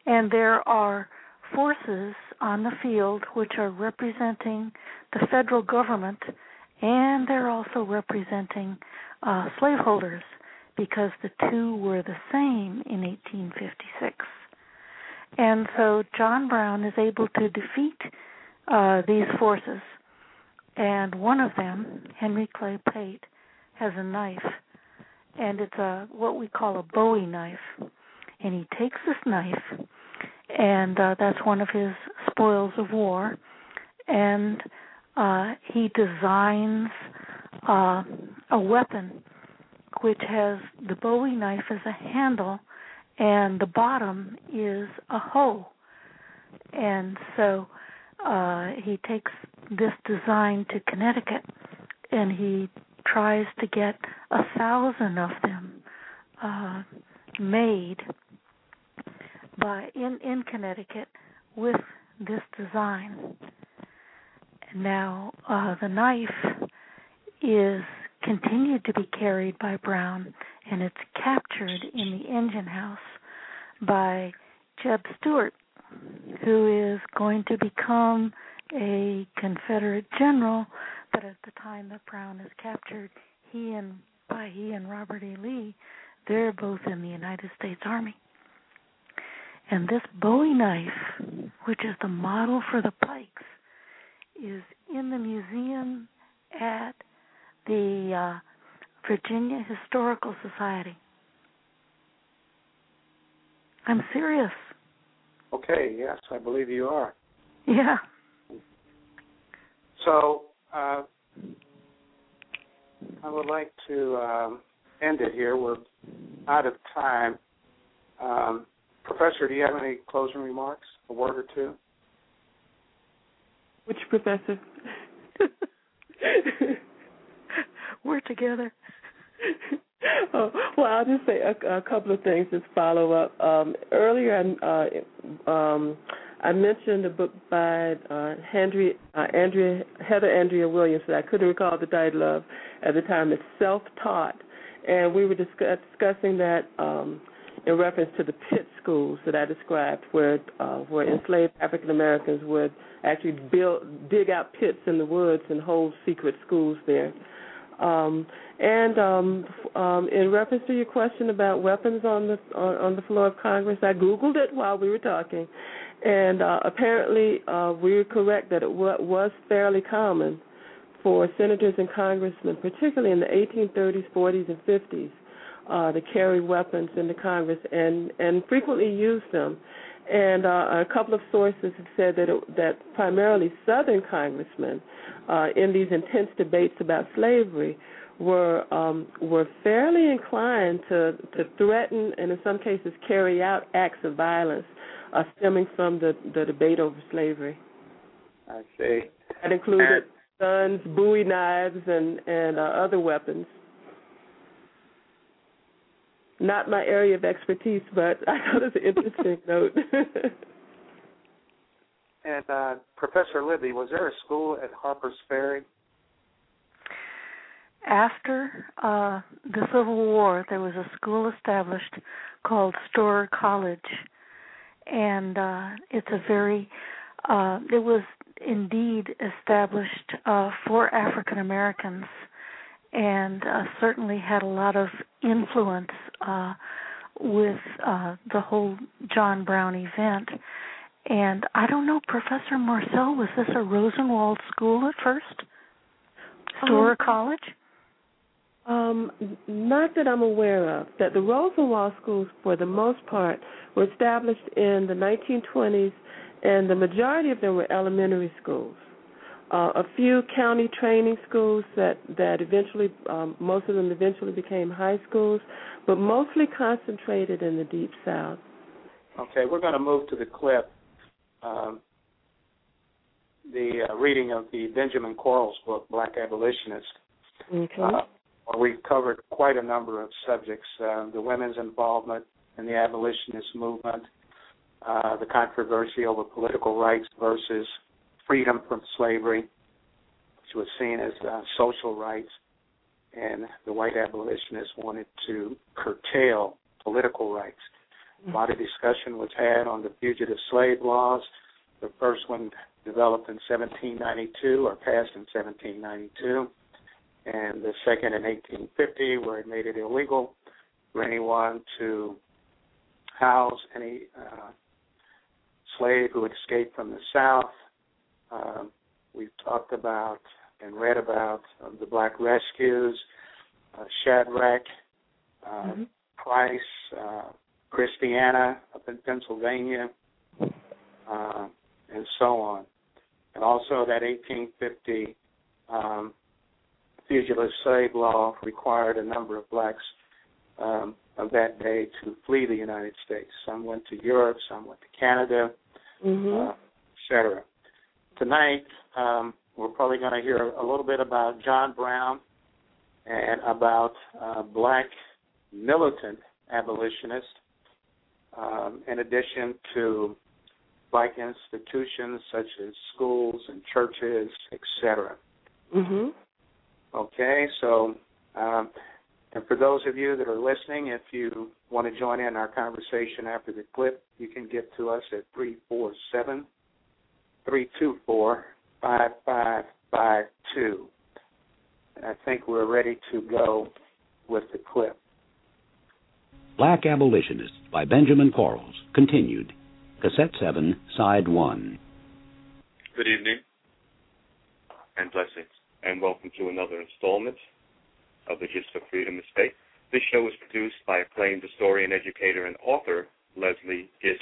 And there are forces on the field which are representing the federal government, and they're also representing uh, slaveholders because the two were the same in 1856. And so John Brown is able to defeat uh, these forces. And one of them, Henry Clay Pate, has a knife, and it's a what we call a Bowie knife. And he takes this knife, and uh, that's one of his spoils of war. And uh, he designs uh, a weapon which has the Bowie knife as a handle and the bottom is a hoe. And so uh, he takes this design to Connecticut and he tries to get a thousand of them uh, made by in in Connecticut with this design. Now uh, the knife is continued to be carried by Brown, and it's captured in the engine house by Jeb Stuart, who is going to become a Confederate general, but at the time that Brown is captured, he and by he and Robert E. Lee, they're both in the United States Army. And this Bowie knife, which is the model for the pikes, is in the museum at the uh, Virginia Historical Society. I'm serious. Okay, yes, I believe you are. Yeah. So, uh, I would like to um, end it here. We're out of time. Um, professor, do you have any closing remarks? A word or two? Which professor? We're together. oh, well, I'll just say a, a couple of things as follow up. Um, earlier, uh, um, I mentioned a book by uh, Henry, uh, Andrea, Heather Andrea Williams that I couldn't recall the title of at the time. It's Self Taught. And we were discuss- discussing that um, in reference to the pit schools that I described, where uh, where enslaved African Americans would actually build, dig out pits in the woods and hold secret schools there. Um, and um, um, in reference to your question about weapons on the on, on, the floor of Congress, I googled it while we were talking, and uh, apparently uh, we were correct that it w- was fairly common for senators and congressmen, particularly in the 1830s, 40s, and 50s, uh, to carry weapons into Congress and and frequently use them. And uh, a couple of sources have said that it, that primarily Southern congressmen, uh, in these intense debates about slavery, were um, were fairly inclined to to threaten and in some cases carry out acts of violence uh, stemming from the the debate over slavery. I see. That included guns, Bowie knives, and and uh, other weapons not my area of expertise, but I thought it was an interesting note. and uh, Professor Libby, was there a school at Harper's Ferry? After uh, the Civil War, there was a school established called Storer College, and uh, it's a very uh, it was indeed established uh, for African Americans and uh, certainly had a lot of influence uh, with uh, the whole John Brown event. And I don't know, Professor Marcel, was this a Rosenwald school at first? Storer um, College? Um, not that I'm aware of. That the Rosenwald schools, for the most part, were established in the 1920s, and the majority of them were elementary schools. Uh, a few county training schools that that eventually, um, most of them eventually became high schools, but mostly concentrated in the deep south. Okay, we're going to move to the clip. Um, the uh, reading of the Benjamin Quarles book, Black Abolitionist. Okay. Uh, we've covered quite a number of subjects uh, the women's involvement in the abolitionist movement, uh, the controversy over political rights versus freedom from slavery, which was seen as uh, social rights, and the white abolitionists wanted to curtail political rights. A lot of discussion was had on the fugitive slave laws. The first one developed in 1792 or passed in 1792, and the second in 1850, where it made it illegal for anyone to house any uh, slave who had escaped from the South. Um, we've talked about and read about um, the Black Rescues, uh, Shadrach, uh, mm-hmm. Price, uh, Christiana up in Pennsylvania, uh, and so on. And also that 1850 um, fugitive slave law required a number of blacks um, of that day to flee the United States. Some went to Europe, some went to Canada, mm-hmm. uh, etc. Tonight, um, we're probably going to hear a little bit about John Brown and about uh, black militant abolitionists, um, in addition to black institutions such as schools and churches, etc. Mhm. Okay, so um, and for those of you that are listening, if you want to join in our conversation after the clip, you can get to us at 347 324 5552. And I think we're ready to go with the clip. Black Abolitionists by Benjamin Quarles, continued. Cassette 7, Side 1. Good evening and blessings, and welcome to another installment of The Gist of Freedom Estate. This show is produced by acclaimed historian, educator, and author Leslie Gist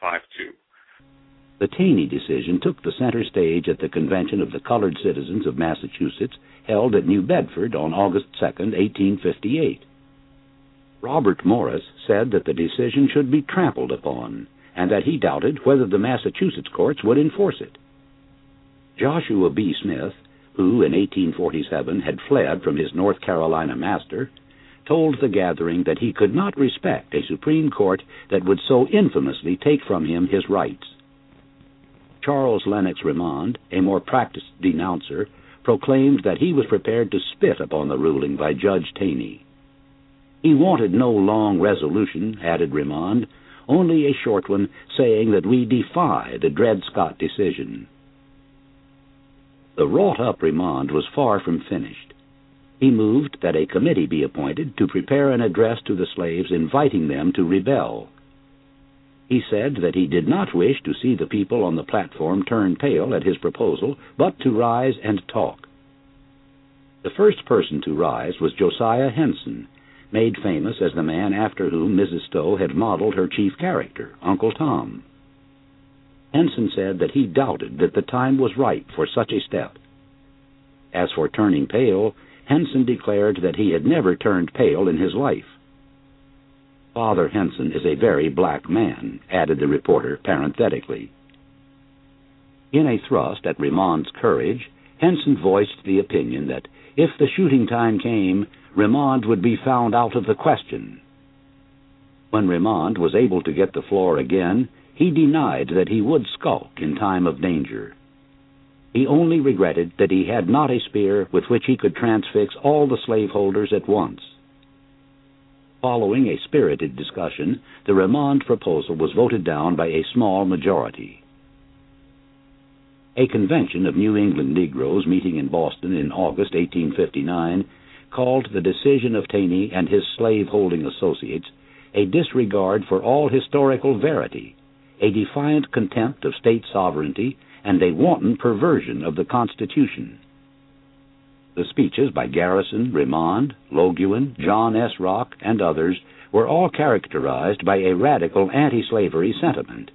5552. The Taney decision took the center stage at the convention of the colored citizens of Massachusetts held at New Bedford on August 2, 1858. Robert Morris said that the decision should be trampled upon and that he doubted whether the Massachusetts courts would enforce it. Joshua B. Smith, who in 1847 had fled from his North Carolina master, told the gathering that he could not respect a Supreme Court that would so infamously take from him his rights. Charles Lennox Remond, a more practiced denouncer, proclaimed that he was prepared to spit upon the ruling by Judge Taney. He wanted no long resolution, added Remond, only a short one saying that we defy the Dred Scott decision. The wrought up Remond was far from finished. He moved that a committee be appointed to prepare an address to the slaves inviting them to rebel. He said that he did not wish to see the people on the platform turn pale at his proposal, but to rise and talk. The first person to rise was Josiah Henson, made famous as the man after whom Mrs. Stowe had modeled her chief character, Uncle Tom. Henson said that he doubted that the time was ripe for such a step. As for turning pale, Henson declared that he had never turned pale in his life. Father Henson is a very black man, added the reporter parenthetically. In a thrust at Remond's courage, Henson voiced the opinion that if the shooting time came, Remond would be found out of the question. When Remond was able to get the floor again, he denied that he would skulk in time of danger. He only regretted that he had not a spear with which he could transfix all the slaveholders at once. Following a spirited discussion, the Remond proposal was voted down by a small majority. A convention of New England Negroes meeting in Boston in August 1859 called the decision of Taney and his slave-holding associates a disregard for all historical verity, a defiant contempt of state sovereignty, and a wanton perversion of the Constitution. The speeches by Garrison, Remond, Loguen, John S. Rock, and others were all characterized by a radical anti-slavery sentiment,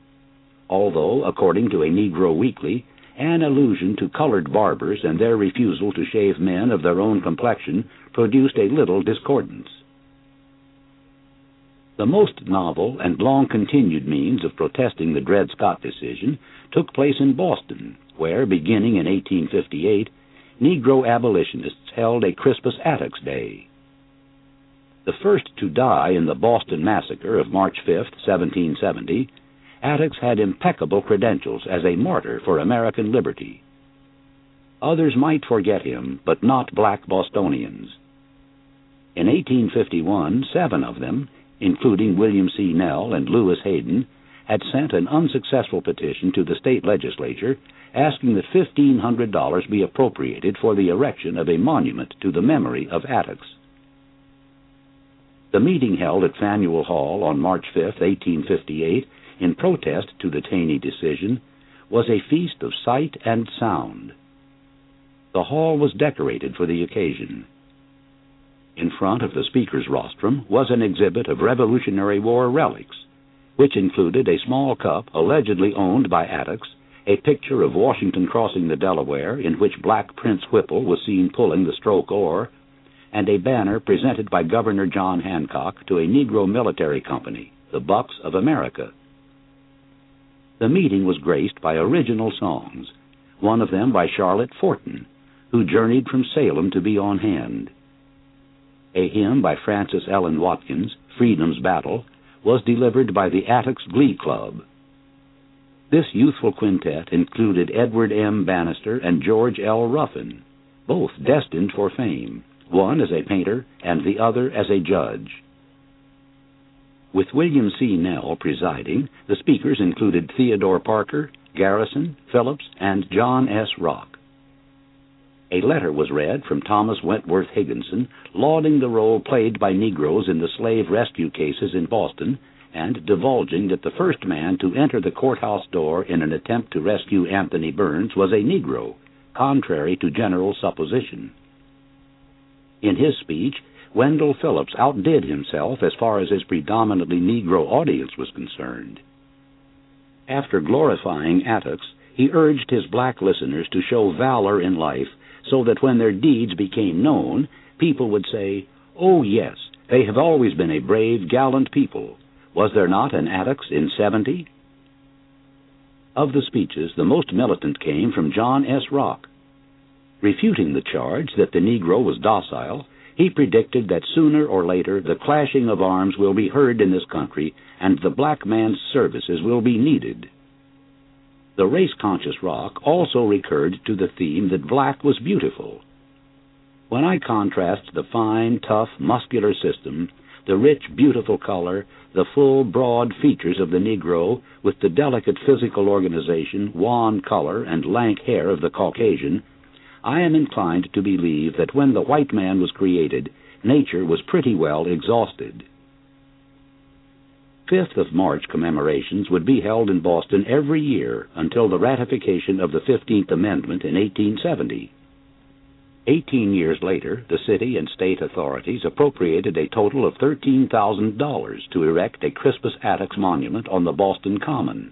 although, according to a Negro Weekly, an allusion to colored barbers and their refusal to shave men of their own complexion produced a little discordance. The most novel and long continued means of protesting the Dred Scott decision took place in Boston, where, beginning in 1858, Negro abolitionists held a Crispus Attucks Day. The first to die in the Boston Massacre of March 5, 1770, Attucks had impeccable credentials as a martyr for American liberty. Others might forget him, but not black Bostonians. In 1851, seven of them, including William C. Nell and Lewis Hayden, had sent an unsuccessful petition to the state legislature asking that $1,500 be appropriated for the erection of a monument to the memory of Attucks. The meeting held at Faneuil Hall on March 5, 1858, in protest to the Taney decision, was a feast of sight and sound. The hall was decorated for the occasion. In front of the speaker's rostrum was an exhibit of Revolutionary War relics, which included a small cup allegedly owned by Attucks, a picture of Washington crossing the Delaware in which Black Prince Whipple was seen pulling the stroke oar, and a banner presented by Governor John Hancock to a Negro military company, the Bucks of America. The meeting was graced by original songs, one of them by Charlotte Forten, who journeyed from Salem to be on hand. A hymn by Frances Ellen Watkins, Freedom's Battle, was delivered by the Attucks Glee Club. This youthful quintet included Edward M. Bannister and George L. Ruffin, both destined for fame, one as a painter and the other as a judge. With William C. Nell presiding, the speakers included Theodore Parker, Garrison, Phillips, and John S. Rock. A letter was read from Thomas Wentworth Higginson, lauding the role played by Negroes in the slave rescue cases in Boston, and divulging that the first man to enter the courthouse door in an attempt to rescue Anthony Burns was a Negro, contrary to general supposition. In his speech, Wendell Phillips outdid himself as far as his predominantly Negro audience was concerned. After glorifying Attucks, he urged his black listeners to show valor in life so that when their deeds became known, people would say, Oh, yes, they have always been a brave, gallant people. Was there not an Attucks in 70? Of the speeches, the most militant came from John S. Rock. Refuting the charge that the Negro was docile, he predicted that sooner or later the clashing of arms will be heard in this country and the black man's services will be needed. The race conscious Rock also recurred to the theme that black was beautiful. When I contrast the fine, tough, muscular system, the rich, beautiful color, the full, broad features of the Negro, with the delicate physical organization, wan color, and lank hair of the Caucasian, I am inclined to believe that when the white man was created, nature was pretty well exhausted. Fifth of March commemorations would be held in Boston every year until the ratification of the Fifteenth Amendment in 1870. Eighteen years later, the city and state authorities appropriated a total of $13,000 to erect a Crispus Attucks monument on the Boston Common.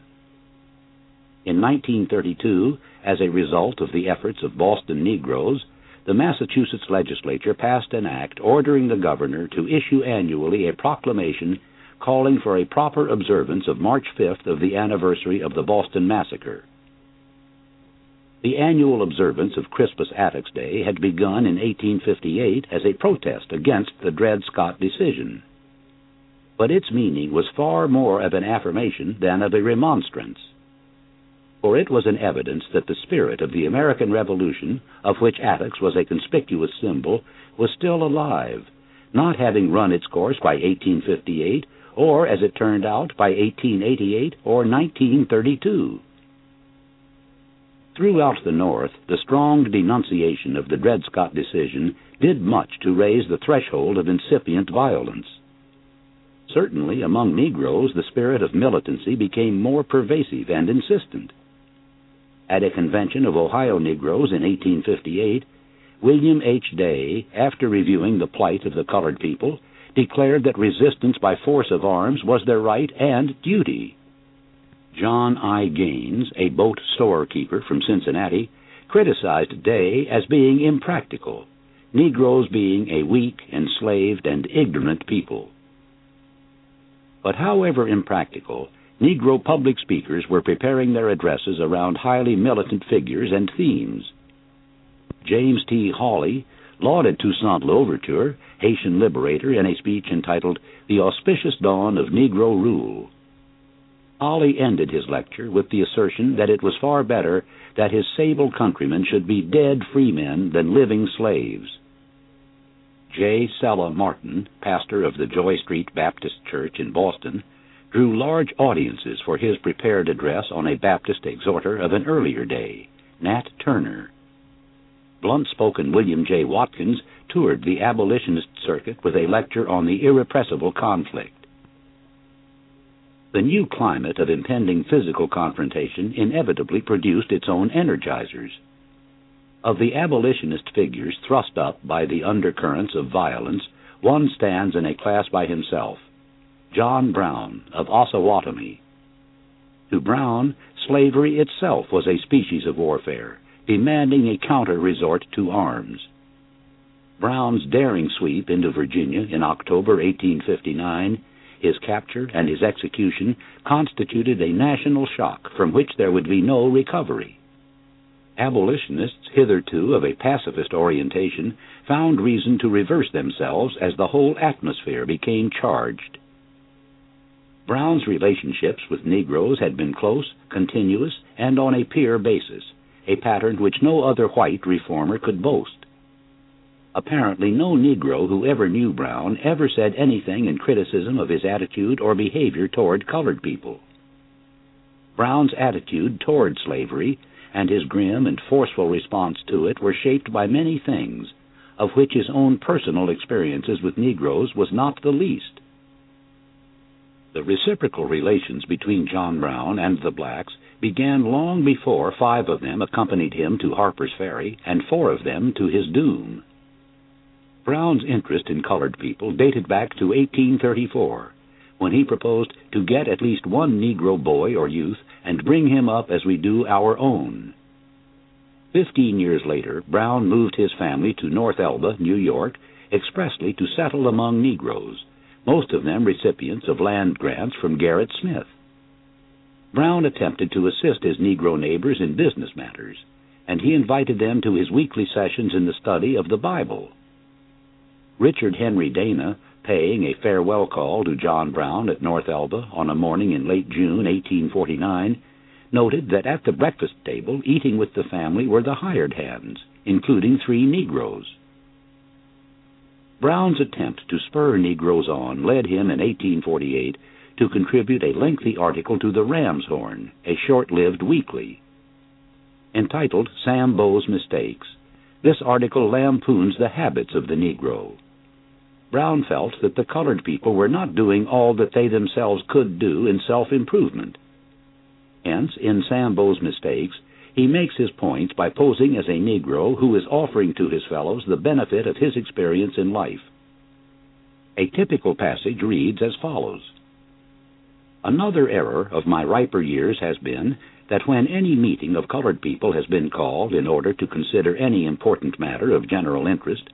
In 1932, as a result of the efforts of Boston Negroes, the Massachusetts legislature passed an act ordering the governor to issue annually a proclamation calling for a proper observance of March 5th of the anniversary of the Boston Massacre. The annual observance of Crispus Attucks Day had begun in 1858 as a protest against the Dred Scott decision. But its meaning was far more of an affirmation than of a remonstrance for it was an evidence that the spirit of the American Revolution, of which Attucks was a conspicuous symbol, was still alive, not having run its course by 1858, or, as it turned out, by 1888 or 1932. Throughout the North, the strong denunciation of the Dred Scott decision did much to raise the threshold of incipient violence. Certainly, among Negroes, the spirit of militancy became more pervasive and insistent. At a convention of Ohio Negroes in 1858, William H. Day, after reviewing the plight of the colored people, declared that resistance by force of arms was their right and duty. John I. Gaines, a boat storekeeper from Cincinnati, criticized Day as being impractical, Negroes being a weak, enslaved, and ignorant people. But however impractical, Negro public speakers were preparing their addresses around highly militant figures and themes. James T. Holly lauded Toussaint Louverture, Haitian liberator, in a speech entitled The Auspicious Dawn of Negro Rule. Holly ended his lecture with the assertion that it was far better that his sable countrymen should be dead freemen than living slaves. J. Sella Martin, pastor of the Joy Street Baptist Church in Boston, drew large audiences for his prepared address on a Baptist exhorter of an earlier day, Nat Turner. Blunt spoken William J. Watkins toured the abolitionist circuit with a lecture on the irrepressible conflict. The new climate of impending physical confrontation inevitably produced its own energizers. Of the abolitionist figures thrust up by the undercurrents of violence, one stands in a class by himself John Brown of Osawatomie. To Brown, slavery itself was a species of warfare, demanding a counter resort to arms. Brown's daring sweep into Virginia in October 1859, his capture, and his execution constituted a national shock from which there would be no recovery abolitionists, hitherto of a pacifist orientation, found reason to reverse themselves as the whole atmosphere became charged. Brown's relationships with Negroes had been close, continuous, and on a peer basis, a pattern which no other white reformer could boast. Apparently, no Negro who ever knew Brown ever said anything in criticism of his attitude or behavior toward colored people. Brown's attitude toward slavery and his grim and forceful response to it were shaped by many things, of which his own personal experiences with Negroes was not the least. The reciprocal relations between John Brown and the blacks began long before five of them accompanied him to Harper's Ferry and four of them to his doom. Brown's interest in colored people dated back to 1834, when he proposed to get at least one Negro boy or youth and bring him up as we do our own. Fifteen years later, Brown moved his family to North Elba, New York, expressly to settle among Negroes, most of them recipients of land grants from Gerrit Smith. Brown attempted to assist his Negro neighbors in business matters, and he invited them to his weekly sessions in the study of the Bible. Richard Henry Dana paying a farewell call to John Brown at North Elba on a morning in late June 1849, noted that at the breakfast table, eating with the family, were the hired hands, including three Negroes. Brown's attempt to spur Negroes on led him in 1848 to contribute a lengthy article to the Ram's Horn, a short lived weekly. Entitled Sambo's Mistakes, this article lampoons the habits of the Negro Brown felt that the colored people were not doing all that they themselves could do in self improvement. Hence, in Sambo's mistakes, he makes his points by posing as a Negro who is offering to his fellows the benefit of his experience in life. A typical passage reads as follows Another error of my riper years has been that when any meeting of colored people has been called in order to consider any important matter of general interest,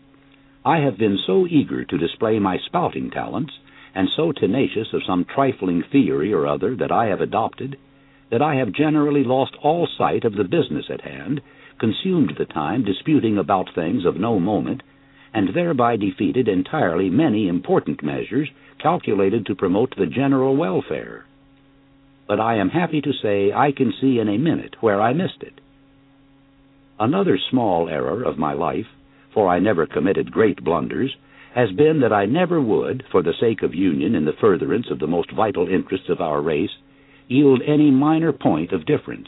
I have been so eager to display my spouting talents, and so tenacious of some trifling theory or other that I have adopted, that I have generally lost all sight of the business at hand, consumed the time disputing about things of no moment, and thereby defeated entirely many important measures calculated to promote the general welfare. But I am happy to say I can see in a minute where I missed it. Another small error of my life for I never committed great blunders, has been that I never would, for the sake of union in the furtherance of the most vital interests of our race, yield any minor point of difference.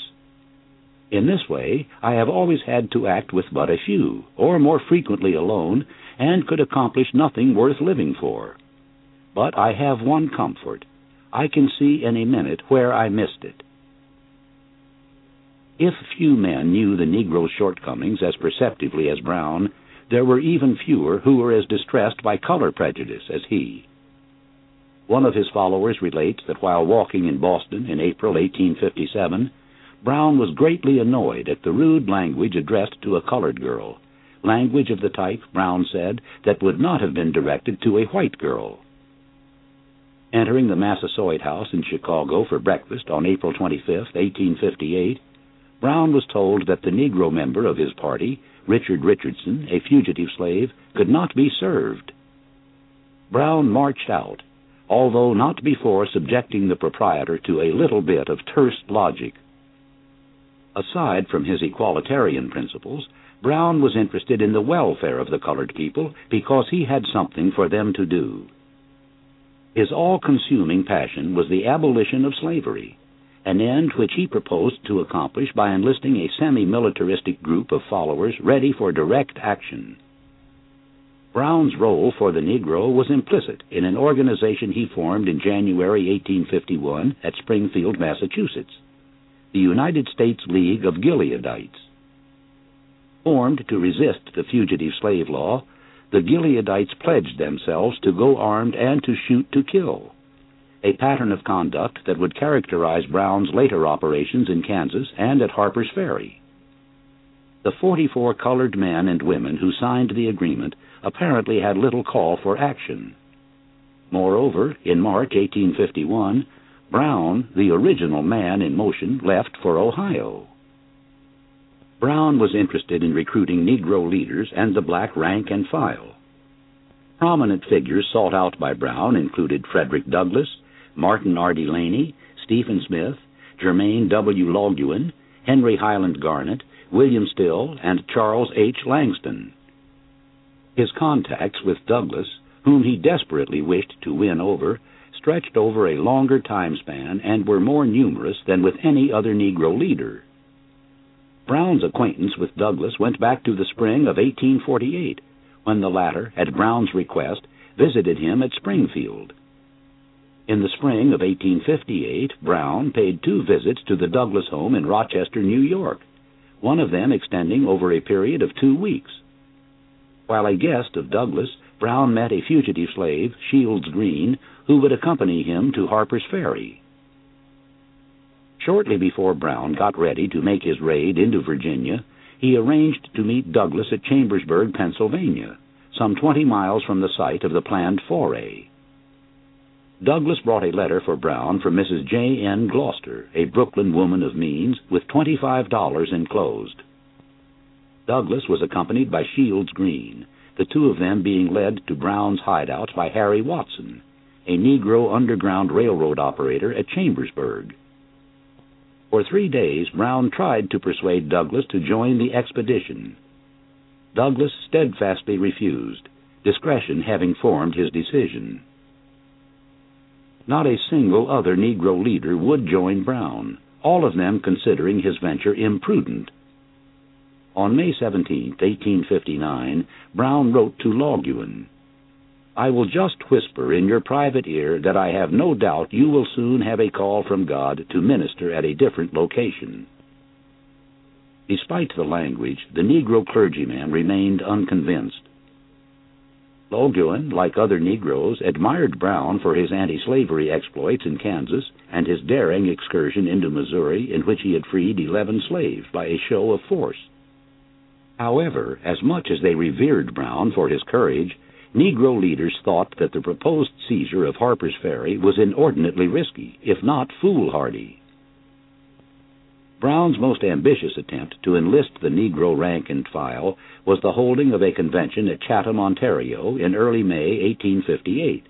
In this way, I have always had to act with but a few, or more frequently alone, and could accomplish nothing worth living for. But I have one comfort. I can see in a minute where I missed it. If few men knew the Negro's shortcomings as perceptively as Brown, there were even fewer who were as distressed by color prejudice as he. One of his followers relates that while walking in Boston in April 1857, Brown was greatly annoyed at the rude language addressed to a colored girl, language of the type, Brown said, that would not have been directed to a white girl. Entering the Massasoit House in Chicago for breakfast on April 25, 1858, Brown was told that the Negro member of his party, Richard Richardson, a fugitive slave, could not be served. Brown marched out, although not before subjecting the proprietor to a little bit of terse logic. Aside from his equalitarian principles, Brown was interested in the welfare of the colored people because he had something for them to do. His all consuming passion was the abolition of slavery, an end which he proposed to accomplish by enlisting a semi militaristic group of followers ready for direct action. Brown's role for the Negro was implicit in an organization he formed in January 1851 at Springfield, Massachusetts the United States League of Gileadites. Formed to resist the fugitive slave law, the Gileadites pledged themselves to go armed and to shoot to kill, a pattern of conduct that would characterize Brown's later operations in Kansas and at Harper's Ferry. The 44 colored men and women who signed the agreement apparently had little call for action. Moreover, in March 1851, Brown, the original man in motion, left for Ohio. Brown was interested in recruiting Negro leaders and the black rank and file. Prominent figures sought out by Brown included Frederick Douglass, Martin R. Delany, Stephen Smith, Jermain W. Loguen, Henry Highland Garnet, William Still, and Charles H. Langston. His contacts with Douglass, whom he desperately wished to win over, stretched over a longer time span and were more numerous than with any other Negro leader. Brown's acquaintance with Douglass went back to the spring of 1848, when the latter, at Brown's request, visited him at Springfield. In the spring of 1858, Brown paid two visits to the Douglass home in Rochester, New York, one of them extending over a period of two weeks. While a guest of Douglass, Brown met a fugitive slave, Shields Green, who would accompany him to Harper's Ferry. Shortly before Brown got ready to make his raid into Virginia, he arranged to meet Douglass at Chambersburg, Pennsylvania, some 20 miles from the site of the planned foray. Douglass brought a letter for Brown from Mrs. J. N. Gloucester, a Brooklyn woman of means, with $25 enclosed. Douglass was accompanied by Shields Green, the two of them being led to Brown's hideout by Harry Watson, a Negro Underground Railroad operator at Chambersburg. For three days, Brown tried to persuade Douglass to join the expedition. Douglass steadfastly refused, discretion having formed his decision. Not a single other Negro leader would join Brown, all of them considering his venture imprudent. On May 17, 1859, Brown wrote to Loguen I will just whisper in your private ear that I have no doubt you will soon have a call from God to minister at a different location. Despite the language, the Negro clergyman remained unconvinced. Loguen, like other Negroes, admired Brown for his anti slavery exploits in Kansas and his daring excursion into Missouri, in which he had freed eleven slaves by a show of force. However, as much as they revered Brown for his courage, Negro leaders thought that the proposed seizure of Harper's Ferry was inordinately risky, if not foolhardy. Brown's most ambitious attempt to enlist the Negro rank and file was the holding of a convention at Chatham, Ontario, in early May 1858.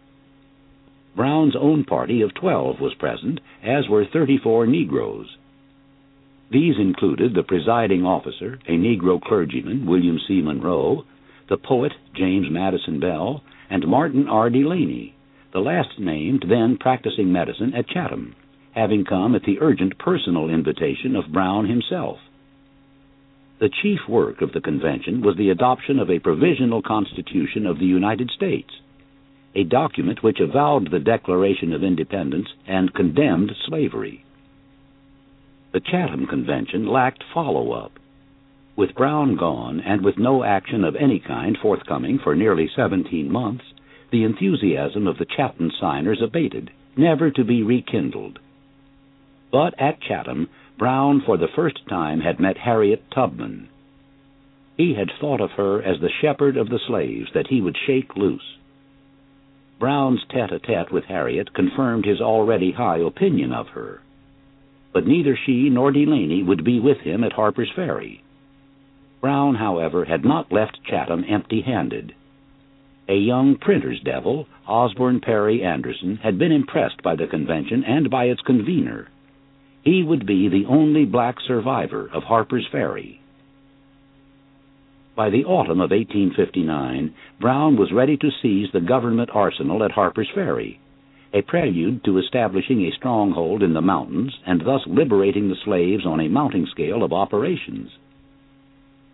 Brown's own party of twelve was present, as were thirty-four Negroes. These included the presiding officer, a Negro clergyman, William C. Monroe, the poet James Madison Bell, and Martin R. Delany, the last named then practicing medicine at Chatham, having come at the urgent personal invitation of Brown himself. The chief work of the convention was the adoption of a provisional constitution of the United States, a document which avowed the Declaration of Independence and condemned slavery. The Chatham Convention lacked follow up. With Brown gone and with no action of any kind forthcoming for nearly 17 months, the enthusiasm of the Chatham signers abated, never to be rekindled. But at Chatham, Brown for the first time had met Harriet Tubman. He had thought of her as the shepherd of the slaves that he would shake loose. Brown's tete-a-tete with Harriet confirmed his already high opinion of her. But neither she nor Delany would be with him at Harper's Ferry. Brown, however, had not left Chatham empty-handed. A young printer's devil, Osborne Perry Anderson, had been impressed by the convention and by its convener. He would be the only black survivor of Harper's Ferry. By the autumn of 1859, Brown was ready to seize the government arsenal at Harper's Ferry, a prelude to establishing a stronghold in the mountains and thus liberating the slaves on a mounting scale of operations.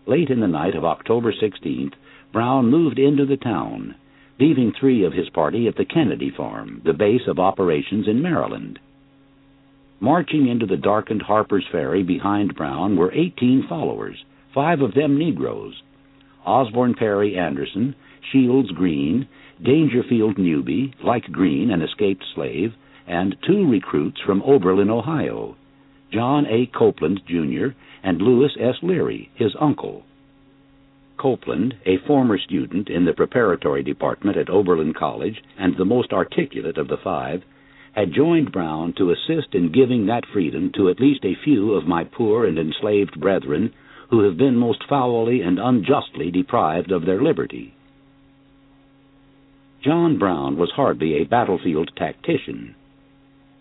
Late in the night of October 16th, Brown moved into the town, leaving three of his party at the Kennedy farm, the base of operations in Maryland. Marching into the darkened Harper's Ferry behind Brown were 18 followers, five of them Negroes Osborne Perry Anderson, Shields Green, Dangerfield Newby, like Green, an escaped slave, and two recruits from Oberlin, Ohio, John A. Copeland, Jr., and Lewis S. Leary, his uncle. Copeland, a former student in the preparatory department at Oberlin College and the most articulate of the five, had joined Brown to assist in giving that freedom to at least a few of my poor and enslaved brethren who have been most foully and unjustly deprived of their liberty. John Brown was hardly a battlefield tactician.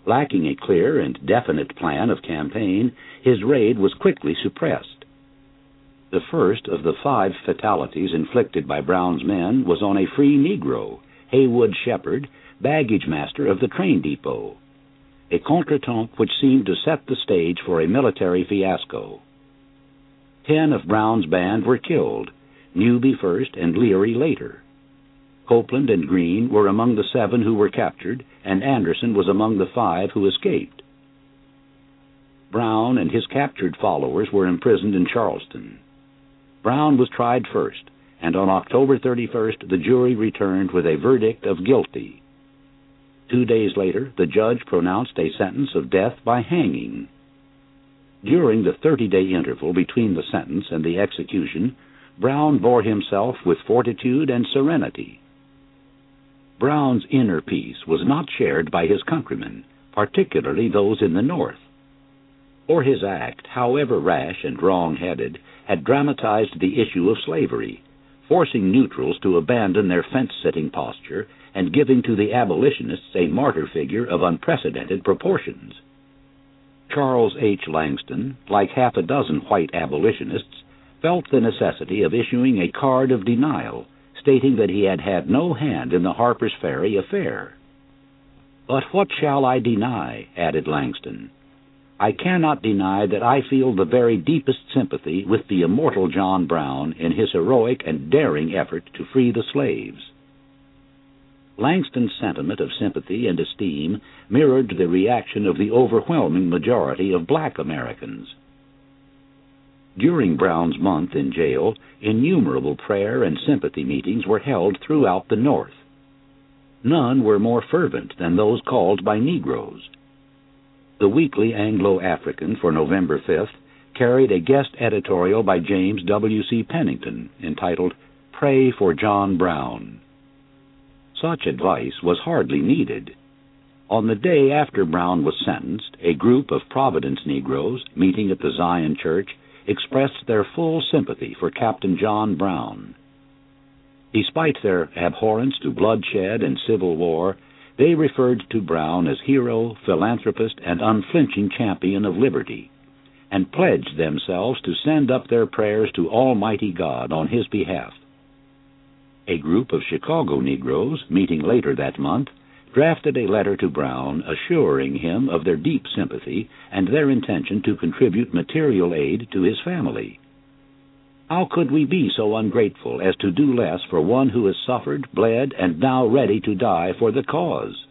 Lacking a clear and definite plan of campaign, his raid was quickly suppressed. The first of the five fatalities inflicted by Brown's men was on a free Negro, Haywood Shepard, baggage master of the train depot, a contretemps which seemed to set the stage for a military fiasco. Ten of Brown's band were killed, Newby first and Leary later. Copeland and Green were among the seven who were captured, and Anderson was among the five who escaped. Brown and his captured followers were imprisoned in Charlestown. Brown was tried first, and on October 31st the jury returned with a verdict of guilty. Two days later, the judge pronounced a sentence of death by hanging. During the 30 day interval between the sentence and the execution, Brown bore himself with fortitude and serenity. Brown's inner peace was not shared by his countrymen, particularly those in the North. For his act, however rash and wrong headed, had dramatized the issue of slavery, forcing neutrals to abandon their fence sitting posture and giving to the abolitionists a martyr figure of unprecedented proportions. Charles H. Langston, like half a dozen white abolitionists, felt the necessity of issuing a card of denial, stating that he had had no hand in the Harper's Ferry affair. But what shall I deny? added Langston. I cannot deny that I feel the very deepest sympathy with the immortal John Brown in his heroic and daring effort to free the slaves. Langston's sentiment of sympathy and esteem mirrored the reaction of the overwhelming majority of black Americans. During Brown's month in jail, innumerable prayer and sympathy meetings were held throughout the North. None were more fervent than those called by Negroes. The weekly Anglo African for November 5th carried a guest editorial by James W. C. Pennington entitled Pray for John Brown. Such advice was hardly needed. On the day after Brown was sentenced, a group of Providence Negroes, meeting at the Zion Church, expressed their full sympathy for Captain John Brown. Despite their abhorrence to bloodshed and civil war, they referred to Brown as hero, philanthropist, and unflinching champion of liberty, and pledged themselves to send up their prayers to Almighty God on his behalf. A group of Chicago Negroes, meeting later that month, drafted a letter to Brown assuring him of their deep sympathy and their intention to contribute material aid to his family. How could we be so ungrateful as to do less for one who has suffered, bled, and now ready to die for the cause?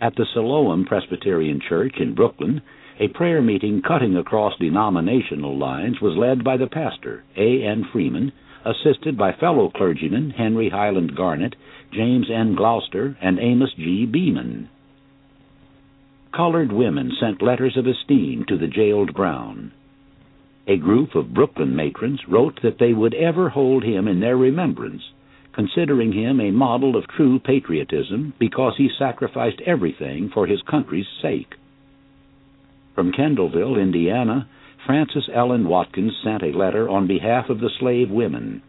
At the Siloam Presbyterian Church in Brooklyn, a prayer meeting cutting across denominational lines was led by the pastor, A. N. Freeman, assisted by fellow clergymen Henry Highland Garnet, James N. Gloucester, and Amos G. Beman. Colored women sent letters of esteem to the jailed Brown. A group of Brooklyn matrons wrote that they would ever hold him in their remembrance, considering him a model of true patriotism because he sacrificed everything for his country's sake. From Kendallville, Indiana, Frances Ellen Watkins sent a letter on behalf of the slave women,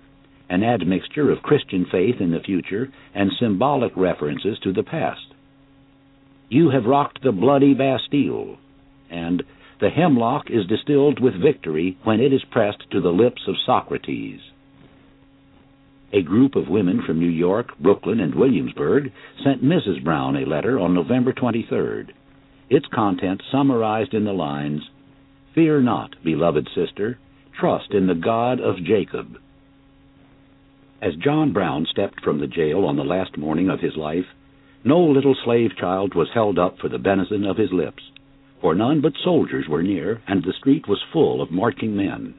an admixture of Christian faith in the future and symbolic references to the past. You have rocked the bloody Bastille, and the hemlock is distilled with victory when it is pressed to the lips of Socrates. A group of women from New York, Brooklyn, and Williamsburg sent Mrs. Brown a letter on November 23rd. Its content summarized in the lines Fear not, beloved sister, trust in the God of Jacob. As John Brown stepped from the jail on the last morning of his life, no little slave child was held up for the benison of his lips, for none but soldiers were near, and the street was full of marching men.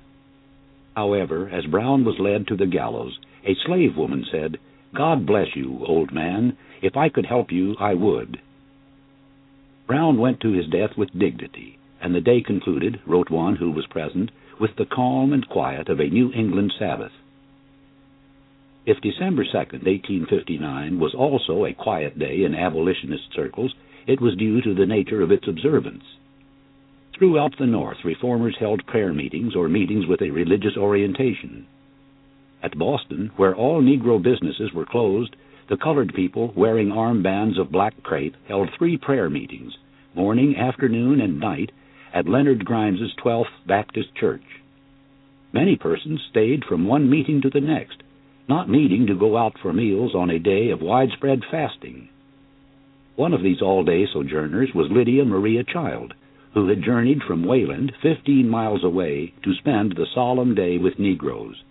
However, as Brown was led to the gallows, a slave woman said, God bless you, old man. If I could help you, I would. Brown went to his death with dignity, and the day concluded, wrote one who was present, with the calm and quiet of a New England Sabbath. If December 2, 1859, was also a quiet day in abolitionist circles, it was due to the nature of its observance. Throughout the North, reformers held prayer meetings or meetings with a religious orientation. At Boston, where all Negro businesses were closed, the colored people, wearing armbands of black crepe, held three prayer meetings, morning, afternoon, and night, at Leonard Grimes's 12th Baptist Church. Many persons stayed from one meeting to the next, not needing to go out for meals on a day of widespread fasting. One of these all-day sojourners was Lydia Maria Child, who had journeyed from Wayland, 15 miles away, to spend the solemn day with Negroes.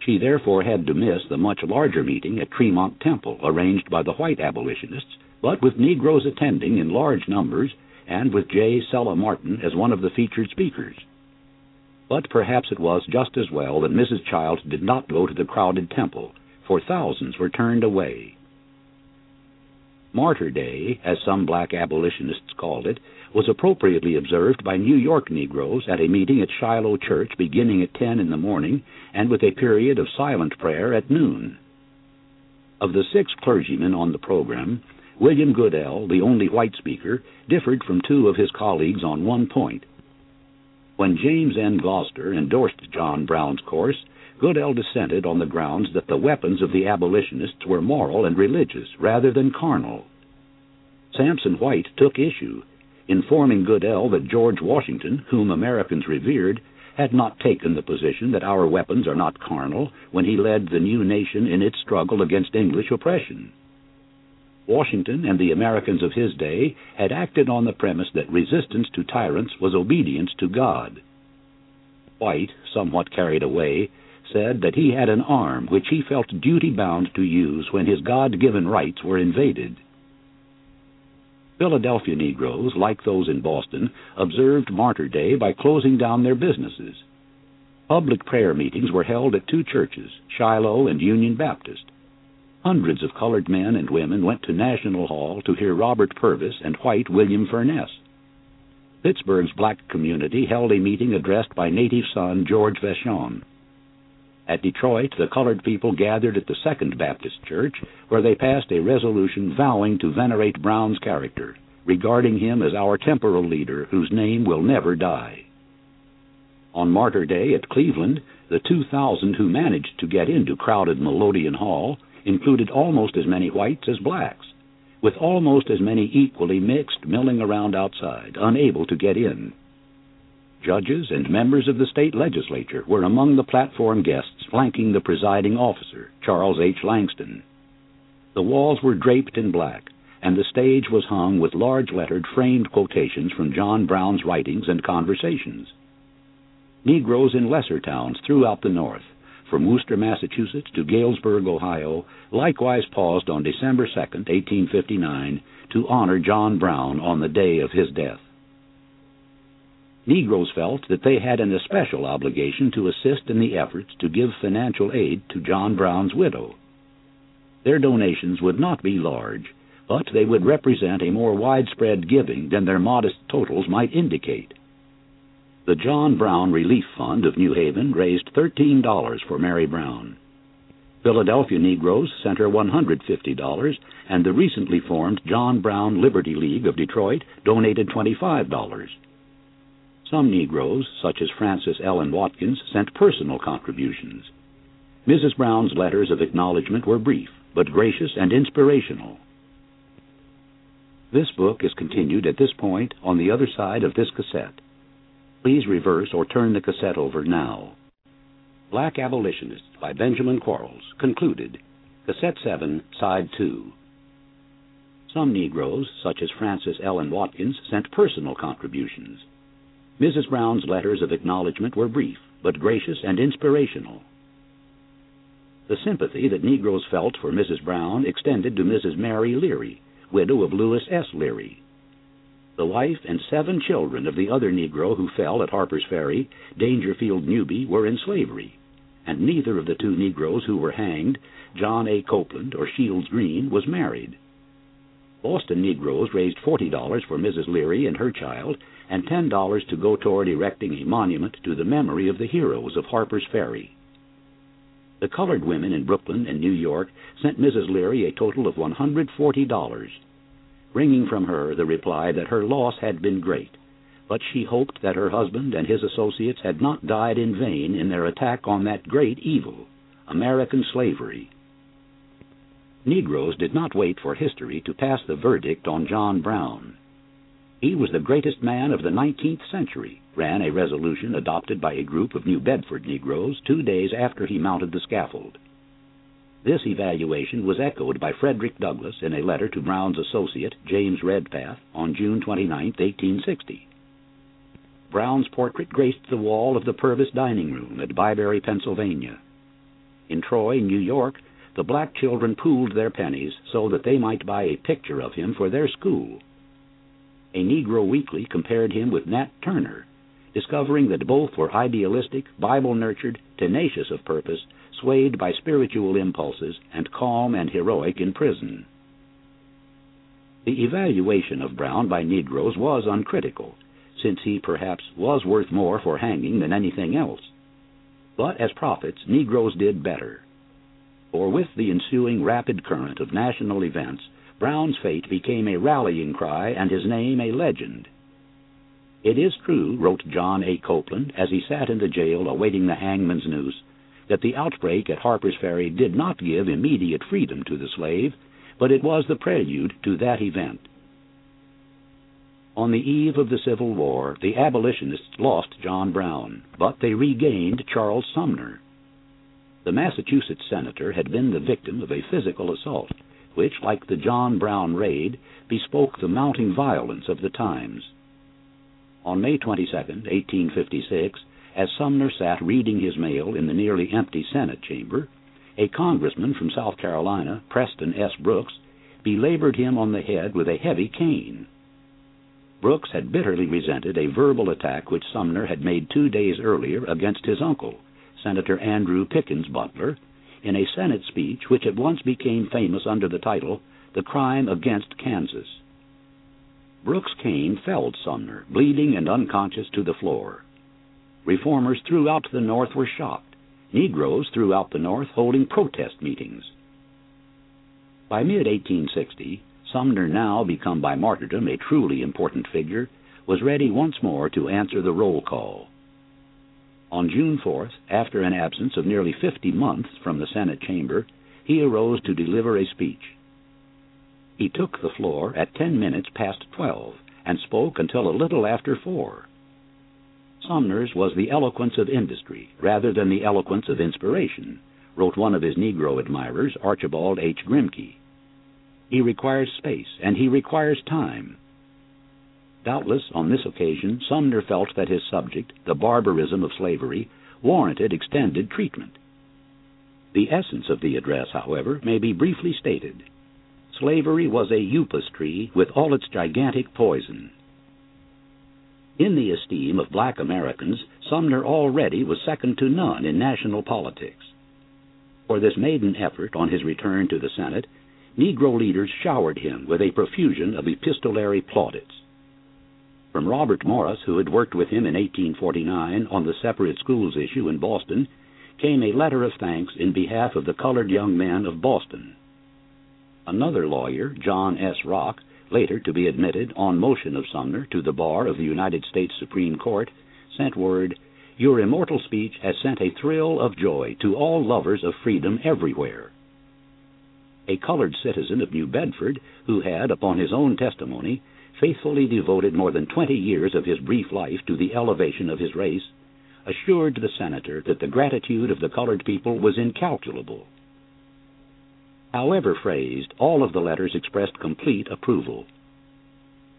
She therefore had to miss the much larger meeting at Tremont Temple, arranged by the white abolitionists, but with Negroes attending in large numbers, and with J. Sella Martin as one of the featured speakers. But perhaps it was just as well that Mrs. Child did not go to the crowded temple, for thousands were turned away. Martyr Day, as some black abolitionists called it, was appropriately observed by New York Negroes at a meeting at Shiloh Church beginning at 10 in the morning and with a period of silent prayer at noon. Of the six clergymen on the program, William Goodell, the only white speaker, differed from two of his colleagues on one point. When James N. Gloucester endorsed John Brown's course, Goodell dissented on the grounds that the weapons of the abolitionists were moral and religious rather than carnal. Sampson White took issue informing Goodell that George Washington, whom Americans revered, had not taken the position that our weapons are not carnal when he led the new nation in its struggle against English oppression. Washington and the Americans of his day had acted on the premise that resistance to tyrants was obedience to God. White, somewhat carried away, said that he had an arm which he felt duty bound to use when his God given rights were invaded. Philadelphia Negroes, like those in Boston, observed Martyr Day by closing down their businesses. Public prayer meetings were held at two churches, Shiloh and Union Baptist. Hundreds of colored men and women went to National Hall to hear Robert Purvis and white William Furness. Pittsburgh's black community held a meeting addressed by native son George Vashon. At Detroit, the colored people gathered at the Second Baptist Church, where they passed a resolution vowing to venerate Brown's character, regarding him as our temporal leader whose name will never die. On Martyr Day at Cleveland, the 2,000 who managed to get into crowded Melodeon Hall included almost as many whites as blacks, with almost as many equally mixed milling around outside, unable to get in. Judges and members of the state legislature were among the platform guests flanking the presiding officer, Charles H. Langston. The walls were draped in black, and the stage was hung with large lettered framed quotations from John Brown's writings and conversations. Negroes in lesser towns throughout the North, from Worcester, Massachusetts to Galesburg, Ohio, likewise paused on December 2, 1859, to honor John Brown on the day of his death. Negroes felt that they had an especial obligation to assist in the efforts to give financial aid to John Brown's widow. Their donations would not be large, but they would represent a more widespread giving than their modest totals might indicate. The John Brown Relief Fund of New Haven raised $13 for Mary Brown. Philadelphia Negroes sent her $150, and the recently formed John Brown Liberty League of Detroit donated $25. Some Negroes, such as Frances Ellen Watkins, sent personal contributions. Mrs. Brown's letters of acknowledgement were brief, but gracious and inspirational. This book is continued at this point on the other side of this cassette. Please reverse or turn the cassette over now. Black Abolitionists by Benjamin Quarles, concluded. Cassette 7, Side 2. Some Negroes, such as Frances Ellen Watkins, sent personal contributions. Mrs. Brown's letters of acknowledgement were brief, but gracious and inspirational. The sympathy that Negroes felt for Mrs. Brown extended to Mrs. Mary Leary, widow of Lewis S. Leary. The wife and seven children of the other Negro who fell at Harper's Ferry, Dangerfield Newby, were in slavery, and neither of the two Negroes who were hanged, John A. Copeland or Shields Green, was married. Boston Negroes raised $40 for Mrs. Leary and her child, and $10 to go toward erecting a monument to the memory of the heroes of Harper's Ferry. The colored women in Brooklyn and New York sent Mrs. Leary a total of $140, wringing from her the reply that her loss had been great, but she hoped that her husband and his associates had not died in vain in their attack on that great evil, American slavery. Negroes did not wait for history to pass the verdict on John Brown. He was the greatest man of the 19th century, ran a resolution adopted by a group of New Bedford Negroes two days after he mounted the scaffold. This evaluation was echoed by Frederick Douglass in a letter to Brown's associate, James Redpath, on June 29, 1860. Brown's portrait graced the wall of the Purvis dining room at Byberry, Pennsylvania. In Troy, New York, the black children pooled their pennies so that they might buy a picture of him for their school a Negro Weekly compared him with Nat Turner, discovering that both were idealistic, Bible nurtured, tenacious of purpose, swayed by spiritual impulses, and calm and heroic in prison. The evaluation of Brown by Negroes was uncritical, since he perhaps was worth more for hanging than anything else. But as prophets, Negroes did better. For with the ensuing rapid current of national events, Brown's fate became a rallying cry and his name a legend. It is true, wrote John A. Copeland as he sat in the jail awaiting the hangman's noose, that the outbreak at Harper's Ferry did not give immediate freedom to the slave, but it was the prelude to that event. On the eve of the Civil War, the abolitionists lost John Brown, but they regained Charles Sumner. The Massachusetts senator had been the victim of a physical assault which, like the John Brown raid, bespoke the mounting violence of the times. On May 22, 1856, as Sumner sat reading his mail in the nearly empty Senate chamber, a congressman from South Carolina, Preston S. Brooks, belabored him on the head with a heavy cane. Brooks had bitterly resented a verbal attack which Sumner had made two days earlier against his uncle, Senator Andrew Pickens Butler, in a Senate speech which at once became famous under the title The Crime Against Kansas. Brooks' cane felled Sumner, bleeding and unconscious, to the floor. Reformers throughout the North were shocked, Negroes throughout the North holding protest meetings. By mid 1860, Sumner, now become by martyrdom a truly important figure, was ready once more to answer the roll call. On June 4th, after an absence of nearly 50 months from the Senate chamber, he arose to deliver a speech. He took the floor at 10 minutes past 12 and spoke until a little after 4. Sumner's was the eloquence of industry rather than the eloquence of inspiration, wrote one of his Negro admirers, Archibald H. Grimke. He requires space and he requires time. Doubtless, on this occasion, Sumner felt that his subject, the barbarism of slavery, warranted extended treatment. The essence of the address, however, may be briefly stated. Slavery was a upas tree with all its gigantic poison. In the esteem of black Americans, Sumner already was second to none in national politics. For this maiden effort on his return to the Senate, Negro leaders showered him with a profusion of epistolary plaudits. From Robert Morris, who had worked with him in 1849 on the separate schools issue in Boston, came a letter of thanks in behalf of the colored young men of Boston. Another lawyer, John S. Rock, later to be admitted on motion of Sumner to the bar of the United States Supreme Court, sent word, Your immortal speech has sent a thrill of joy to all lovers of freedom everywhere. A colored citizen of New Bedford, who had, upon his own testimony, faithfully devoted more than twenty years of his brief life to the elevation of his race, assured the senator that the gratitude of the colored people was incalculable. However phrased, all of the letters expressed complete approval.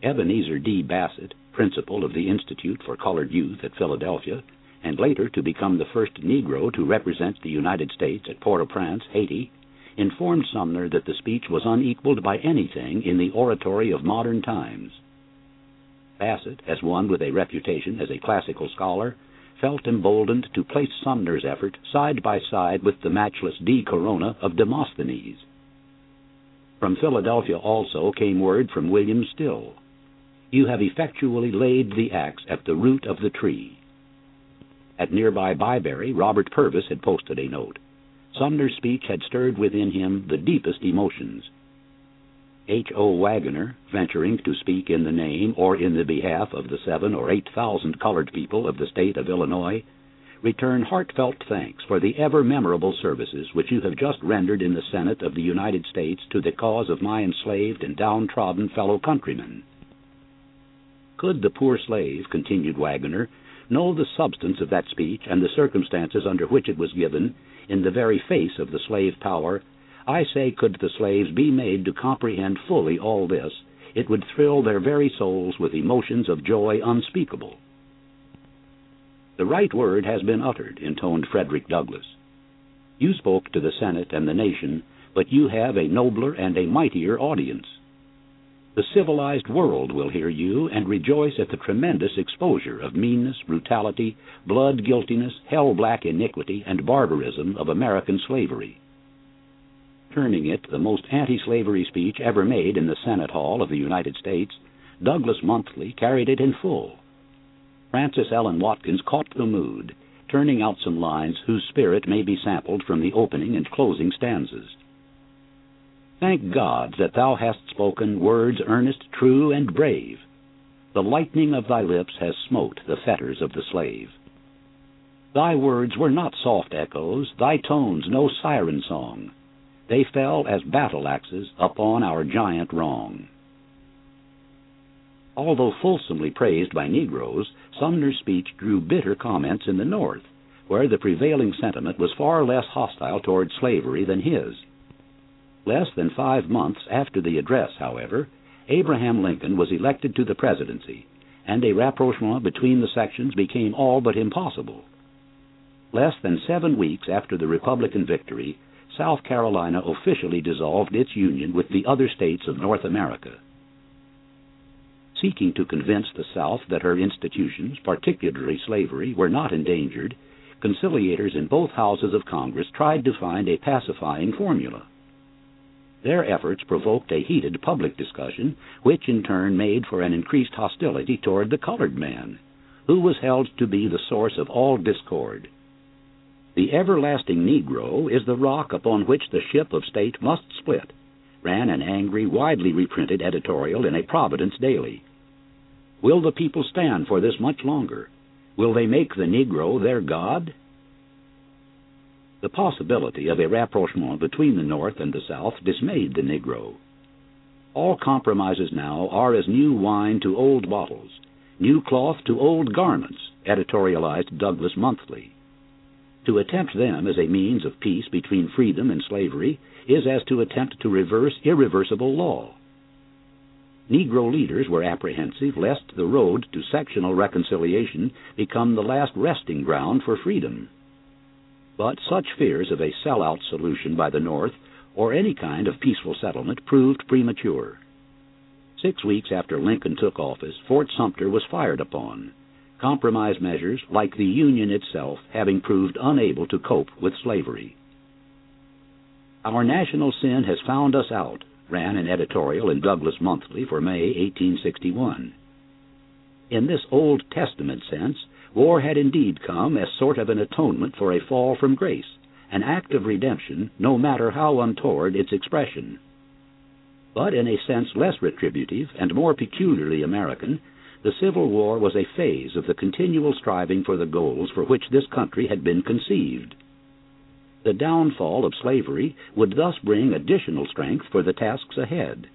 Ebenezer D. Bassett, principal of the Institute for Colored Youth at Philadelphia, and later to become the first Negro to represent the United States at Port au Prince, Haiti, informed Sumner that the speech was unequaled by anything in the oratory of modern times. Bassett, as one with a reputation as a classical scholar, felt emboldened to place Sumner's effort side by side with the matchless De Corona of Demosthenes. From Philadelphia also came word from William Still You have effectually laid the axe at the root of the tree. At nearby Byberry, Robert Purvis had posted a note. Sumner's speech had stirred within him the deepest emotions. H. O. Wagoner, venturing to speak in the name or in the behalf of the seven or eight thousand colored people of the state of Illinois, return heartfelt thanks for the ever memorable services which you have just rendered in the Senate of the United States to the cause of my enslaved and downtrodden fellow countrymen. Could the poor slave, continued Wagoner, know the substance of that speech and the circumstances under which it was given, in the very face of the slave power, I say, could the slaves be made to comprehend fully all this, it would thrill their very souls with emotions of joy unspeakable. The right word has been uttered, intoned Frederick Douglass. You spoke to the Senate and the nation, but you have a nobler and a mightier audience. The civilized world will hear you and rejoice at the tremendous exposure of meanness, brutality, blood guiltiness, hell black iniquity, and barbarism of American slavery terming it the most anti slavery speech ever made in the Senate Hall of the United States, Douglass Monthly carried it in full. Frances Ellen Watkins caught the mood, turning out some lines whose spirit may be sampled from the opening and closing stanzas. Thank God that thou hast spoken words earnest, true, and brave. The lightning of thy lips has smote the fetters of the slave. Thy words were not soft echoes, thy tones no siren song. They fell as battle axes upon our giant wrong. Although fulsomely praised by Negroes, Sumner's speech drew bitter comments in the North, where the prevailing sentiment was far less hostile toward slavery than his. Less than five months after the address, however, Abraham Lincoln was elected to the presidency, and a rapprochement between the sections became all but impossible. Less than seven weeks after the Republican victory, South Carolina officially dissolved its union with the other states of North America. Seeking to convince the South that her institutions, particularly slavery, were not endangered, conciliators in both houses of Congress tried to find a pacifying formula. Their efforts provoked a heated public discussion, which in turn made for an increased hostility toward the colored man, who was held to be the source of all discord. The everlasting Negro is the rock upon which the ship of state must split, ran an angry, widely reprinted editorial in a Providence daily. Will the people stand for this much longer? Will they make the Negro their God? The possibility of a rapprochement between the North and the South dismayed the Negro. All compromises now are as new wine to old bottles, new cloth to old garments, editorialized Douglass Monthly. To attempt them as a means of peace between freedom and slavery is as to attempt to reverse irreversible law. Negro leaders were apprehensive lest the road to sectional reconciliation become the last resting ground for freedom. But such fears of a sellout solution by the North or any kind of peaceful settlement proved premature. Six weeks after Lincoln took office, Fort Sumter was fired upon, compromise measures, like the Union itself, having proved unable to cope with slavery. Our national sin has found us out, ran an editorial in Douglass Monthly for May 1861. In this Old Testament sense, war had indeed come as sort of an atonement for a fall from grace, an act of redemption, no matter how untoward its expression. But in a sense less retributive and more peculiarly American, the Civil War was a phase of the continual striving for the goals for which this country had been conceived. The downfall of slavery would thus bring additional strength for the tasks ahead.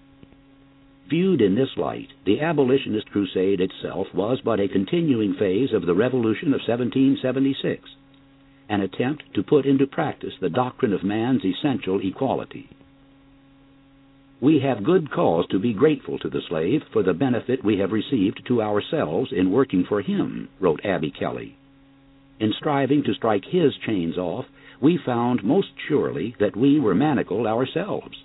Viewed in this light, the abolitionist crusade itself was but a continuing phase of the Revolution of 1776, an attempt to put into practice the doctrine of man's essential equality. We have good cause to be grateful to the slave for the benefit we have received to ourselves in working for him, wrote Abby Kelley. In striving to strike his chains off, we found most surely that we were manacled ourselves.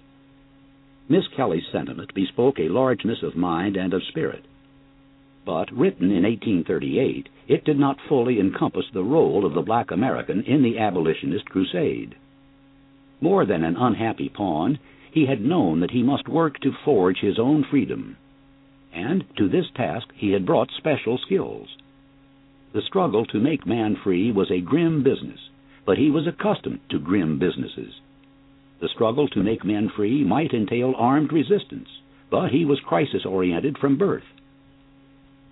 Miss Kelley's sentiment bespoke a largeness of mind and of spirit. But written in 1838, it did not fully encompass the role of the black American in the abolitionist crusade. More than an unhappy pawn, he had known that he must work to forge his own freedom. And to this task he had brought special skills. The struggle to make man free was a grim business, but he was accustomed to grim businesses. The struggle to make men free might entail armed resistance, but he was crisis oriented from birth.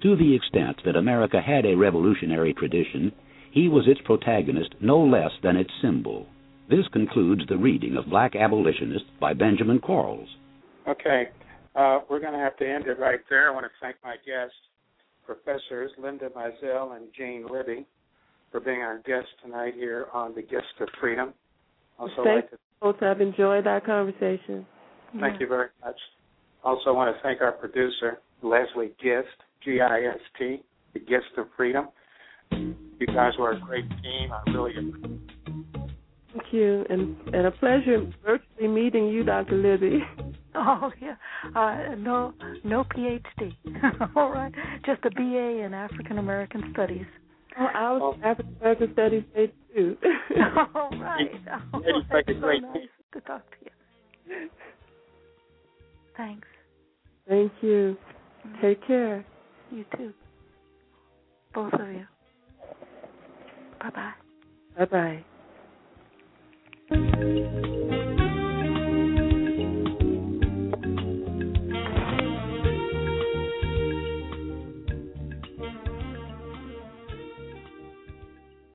To the extent that America had a revolutionary tradition, he was its protagonist no less than its symbol. This concludes the reading of Black Abolitionists by Benjamin Quarles. Okay, uh, we're going to have to end it right there. I want to thank my guests, Professors Linda Mizell and Jane Libby for being our guest tonight here on the Gist of Freedom. Also, Thank like to both. I've enjoyed our conversation. thank Yeah. you very much. Also, want to thank our producer Leslie Gist, G-I-S-T, the Gist of Freedom. You guys were a great team. I really appreciate. Thank you, and and a pleasure virtually meeting you, Dr. Libby. Oh yeah, uh, no, no PhD. All right, just a BA in African American Studies. Oh, I was um, African American Studies major too. All right. All Ladies, right. like a So great nice team. to talk to you. Thanks. Thank you. Mm-hmm. Take care. You too. Both of you. Bye bye. Bye bye.